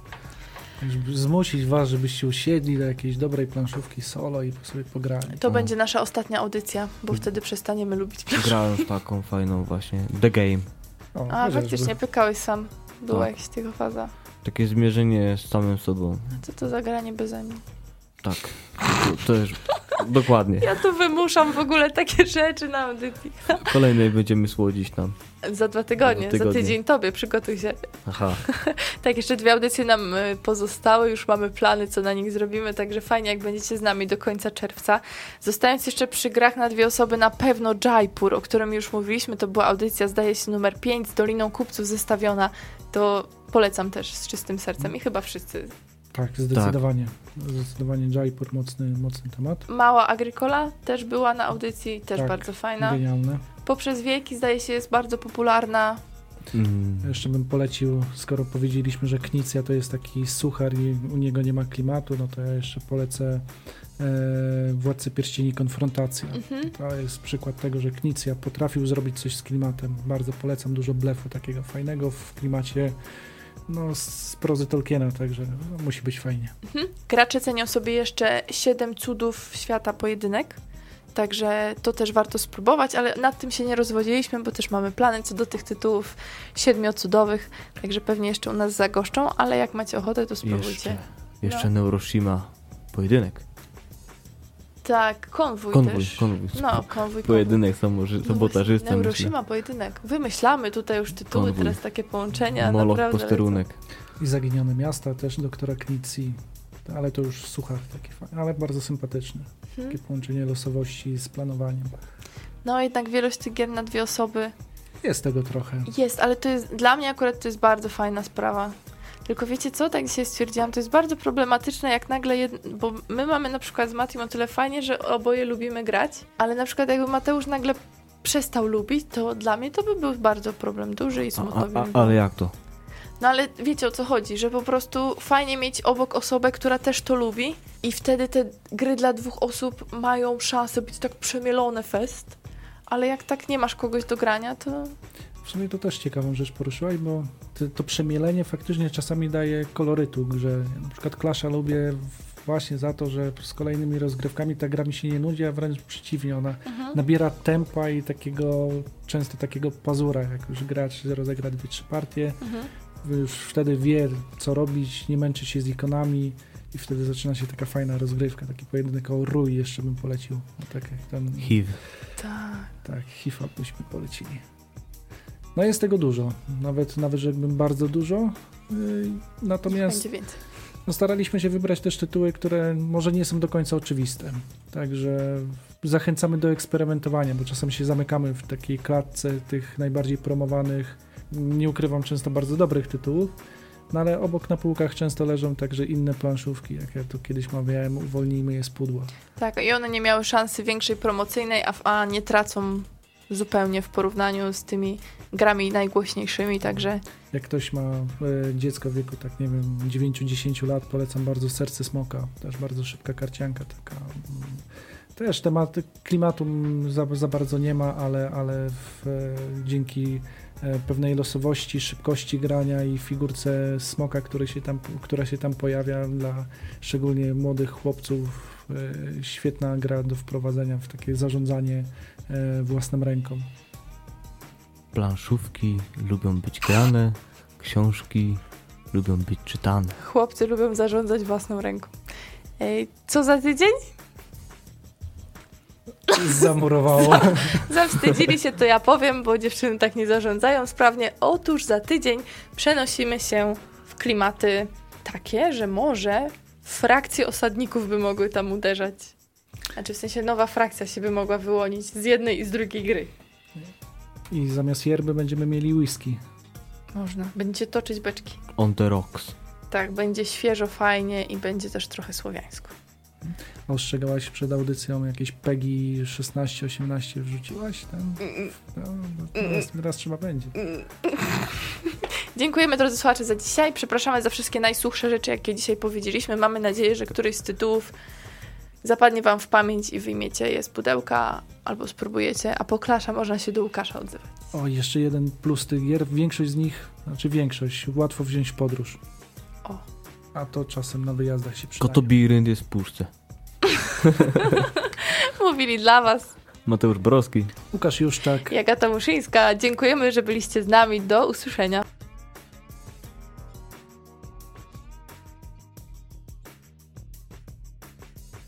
Zmusić was, żebyście usiedli do jakiejś dobrej planszówki solo i sobie pograli.
To
No.
będzie nasza ostatnia audycja, bo wtedy przestaniemy lubić
Grałem w taką fajną właśnie The Game.
O,
A, faktycznie, pykałeś sam. Była
Tak.
jakaś tego faza.
Takie zmierzenie z samym sobą.
Co to za granie beze mnie?
Tak. To, to jest dokładnie.
Ja tu wymuszam w ogóle takie rzeczy na audycji.
Kolejnej będziemy słodzić tam.
Za dwa tygodnie,
Za tygodnie.
za tydzień tobie, przygotuj się.
Aha.
Tak, jeszcze dwie audycje nam y, pozostały, już mamy plany, co na nich zrobimy, także fajnie, jak będziecie z nami do końca czerwca. Zostając jeszcze przy grach na dwie osoby, na pewno Jaipur, o którym już mówiliśmy, to była audycja, zdaje się, numer 5 z Doliną Kupców zestawiona, to polecam też z czystym sercem i chyba wszyscy.
Tak, zdecydowanie. Zdecydowanie Jaipur, mocny, mocny temat.
Mała Agricola też była na audycji, też
Tak,
bardzo fajna.
Genialne.
Poprzez wieki, zdaje się, jest bardzo popularna.
Mm.
Jeszcze bym polecił, skoro powiedzieliśmy, że Knicja to jest taki suchar i u niego nie ma klimatu, no to ja jeszcze polecę e, Władcy Pierścieni Konfrontacja.
Mhm.
To jest przykład tego, że Knicja potrafił zrobić coś z klimatem. Bardzo polecam, dużo blefu takiego fajnego w klimacie no, z prozy Tolkiena, także no, musi być fajnie.
Mhm. Gracze cenią sobie jeszcze 7 cudów świata pojedynek. Także to też warto spróbować, ale nad tym się nie rozwodziliśmy, bo też mamy plany co do tych tytułów siedmiocudowych, także pewnie jeszcze u nas zagoszczą, ale jak macie ochotę, to spróbujcie.
Jeszcze, jeszcze
No.
Neuroshima. Pojedynek.
Tak, konwój,
Konwój,
też.
konwój.
No, konwój, konwój.
Pojedynek
No
sabotażysta.
Neuroshima, pojedynek. Wymyślamy tutaj już tytuły,
Konwój.
teraz takie połączenia.
Moloch,
naprawdę
posterunek.
I Zaginione Miasta też doktora Knicji, ale to już suchar taki fajny, ale bardzo sympatyczny.
lecą.
Takie połączenie losowości z planowaniem.
No jednak wielość tych gier na dwie osoby
Jest tego trochę.
Jest, ale to jest dla mnie akurat to jest bardzo fajna sprawa. Tylko wiecie co, tak dzisiaj stwierdziłam, to jest bardzo problematyczne, jak nagle, jed... bo my mamy na przykład z Matiem o tyle fajnie, że oboje lubimy grać, ale na przykład jakby Mateusz nagle przestał lubić, to dla mnie to by był bardzo problem duży i
A,
smutno
a, a,
było.
ale jak to?
No ale wiecie o co chodzi, że po prostu fajnie mieć obok osobę, która też to lubi i wtedy te gry dla dwóch osób mają szansę być tak przemielone fest, ale jak tak nie masz kogoś do grania, to
W sumie to też ciekawą rzecz poruszyłaś, bo to, to przemielenie faktycznie czasami daje kolorytu grze. Na przykład Klasza lubię właśnie za to, że z kolejnymi rozgrywkami ta gra mi się nie nudzi, a wręcz przeciwnie, ona
Mhm.
nabiera tempa i takiego, często takiego pazura, jak już gracz rozegra dwie, trzy partie,
Mhm.
już wtedy wie, co robić, nie męczy się z ikonami i wtedy zaczyna się taka fajna rozgrywka, taki pojedynek o rój jeszcze bym polecił. No, tak jak tam,
HIV.
Tak.
tak, HIFA byśmy polecili. No jest tego dużo, nawet, nawet żebym bardzo dużo, yy, natomiast no, staraliśmy się wybrać też tytuły, które może nie są do końca oczywiste. Także zachęcamy do eksperymentowania, bo czasem się zamykamy w takiej klatce tych najbardziej promowanych, nie ukrywam, często bardzo dobrych tytułów, no ale obok na półkach często leżą także inne planszówki, jak ja tu kiedyś mawiałem, uwolnijmy je z pudła.
Tak, i one nie miały szansy większej promocyjnej, a, a nie tracą zupełnie w porównaniu z tymi grami najgłośniejszymi, także
Jak ktoś ma e, dziecko w wieku, tak nie wiem, 9-10 lat, polecam bardzo Serce Smoka, też bardzo szybka karcianka, taka... mm, Też temat klimatu za, za bardzo nie ma, ale, ale w, e, dzięki e, pewnej losowości, szybkości grania i figurce smoka, który się tam, która się tam pojawia dla szczególnie młodych chłopców, świetna gra do wprowadzenia w takie zarządzanie własną ręką.
Planszówki lubią być grane, książki lubią być czytane.
chłopcy lubią zarządzać własną ręką. Ej, co za tydzień?
Zamurowało.
Zawstydzili się, to ja powiem, bo dziewczyny tak nie zarządzają sprawnie. Otóż za tydzień przenosimy się w klimaty takie, że może frakcje osadników by mogły tam uderzać. Znaczy w sensie nowa frakcja się by mogła wyłonić z jednej i z drugiej gry.
I zamiast yerby będziemy mieli whisky.
Można. Będziecie toczyć beczki.
On the rocks.
Tak, będzie świeżo, fajnie i będzie też trochę słowiańsko.
Ostrzegałaś przed audycją jakieś PEGI 16-18 wrzuciłaś tam? No, teraz, teraz trzeba będzie.
Dziękujemy drodzy słuchacze za dzisiaj. Przepraszamy za wszystkie najsuchsze rzeczy, jakie dzisiaj powiedzieliśmy. Mamy nadzieję, że któryś z tytułów zapadnie wam w pamięć i wyjmiecie je z pudełka albo spróbujecie, a po klasza można się do Łukasza odzywać.
O, jeszcze jeden plus tych gier. Większość z nich, znaczy większość, łatwo wziąć w podróż.
O.
A to czasem na wyjazdach się przydaje.
Kotobirynd jest w puszce.
Mówili dla was
Mateusz Borowski.
Łukasz Juszczak.
Jagata Muszyńska. Dziękujemy, że byliście z nami. Do usłyszenia.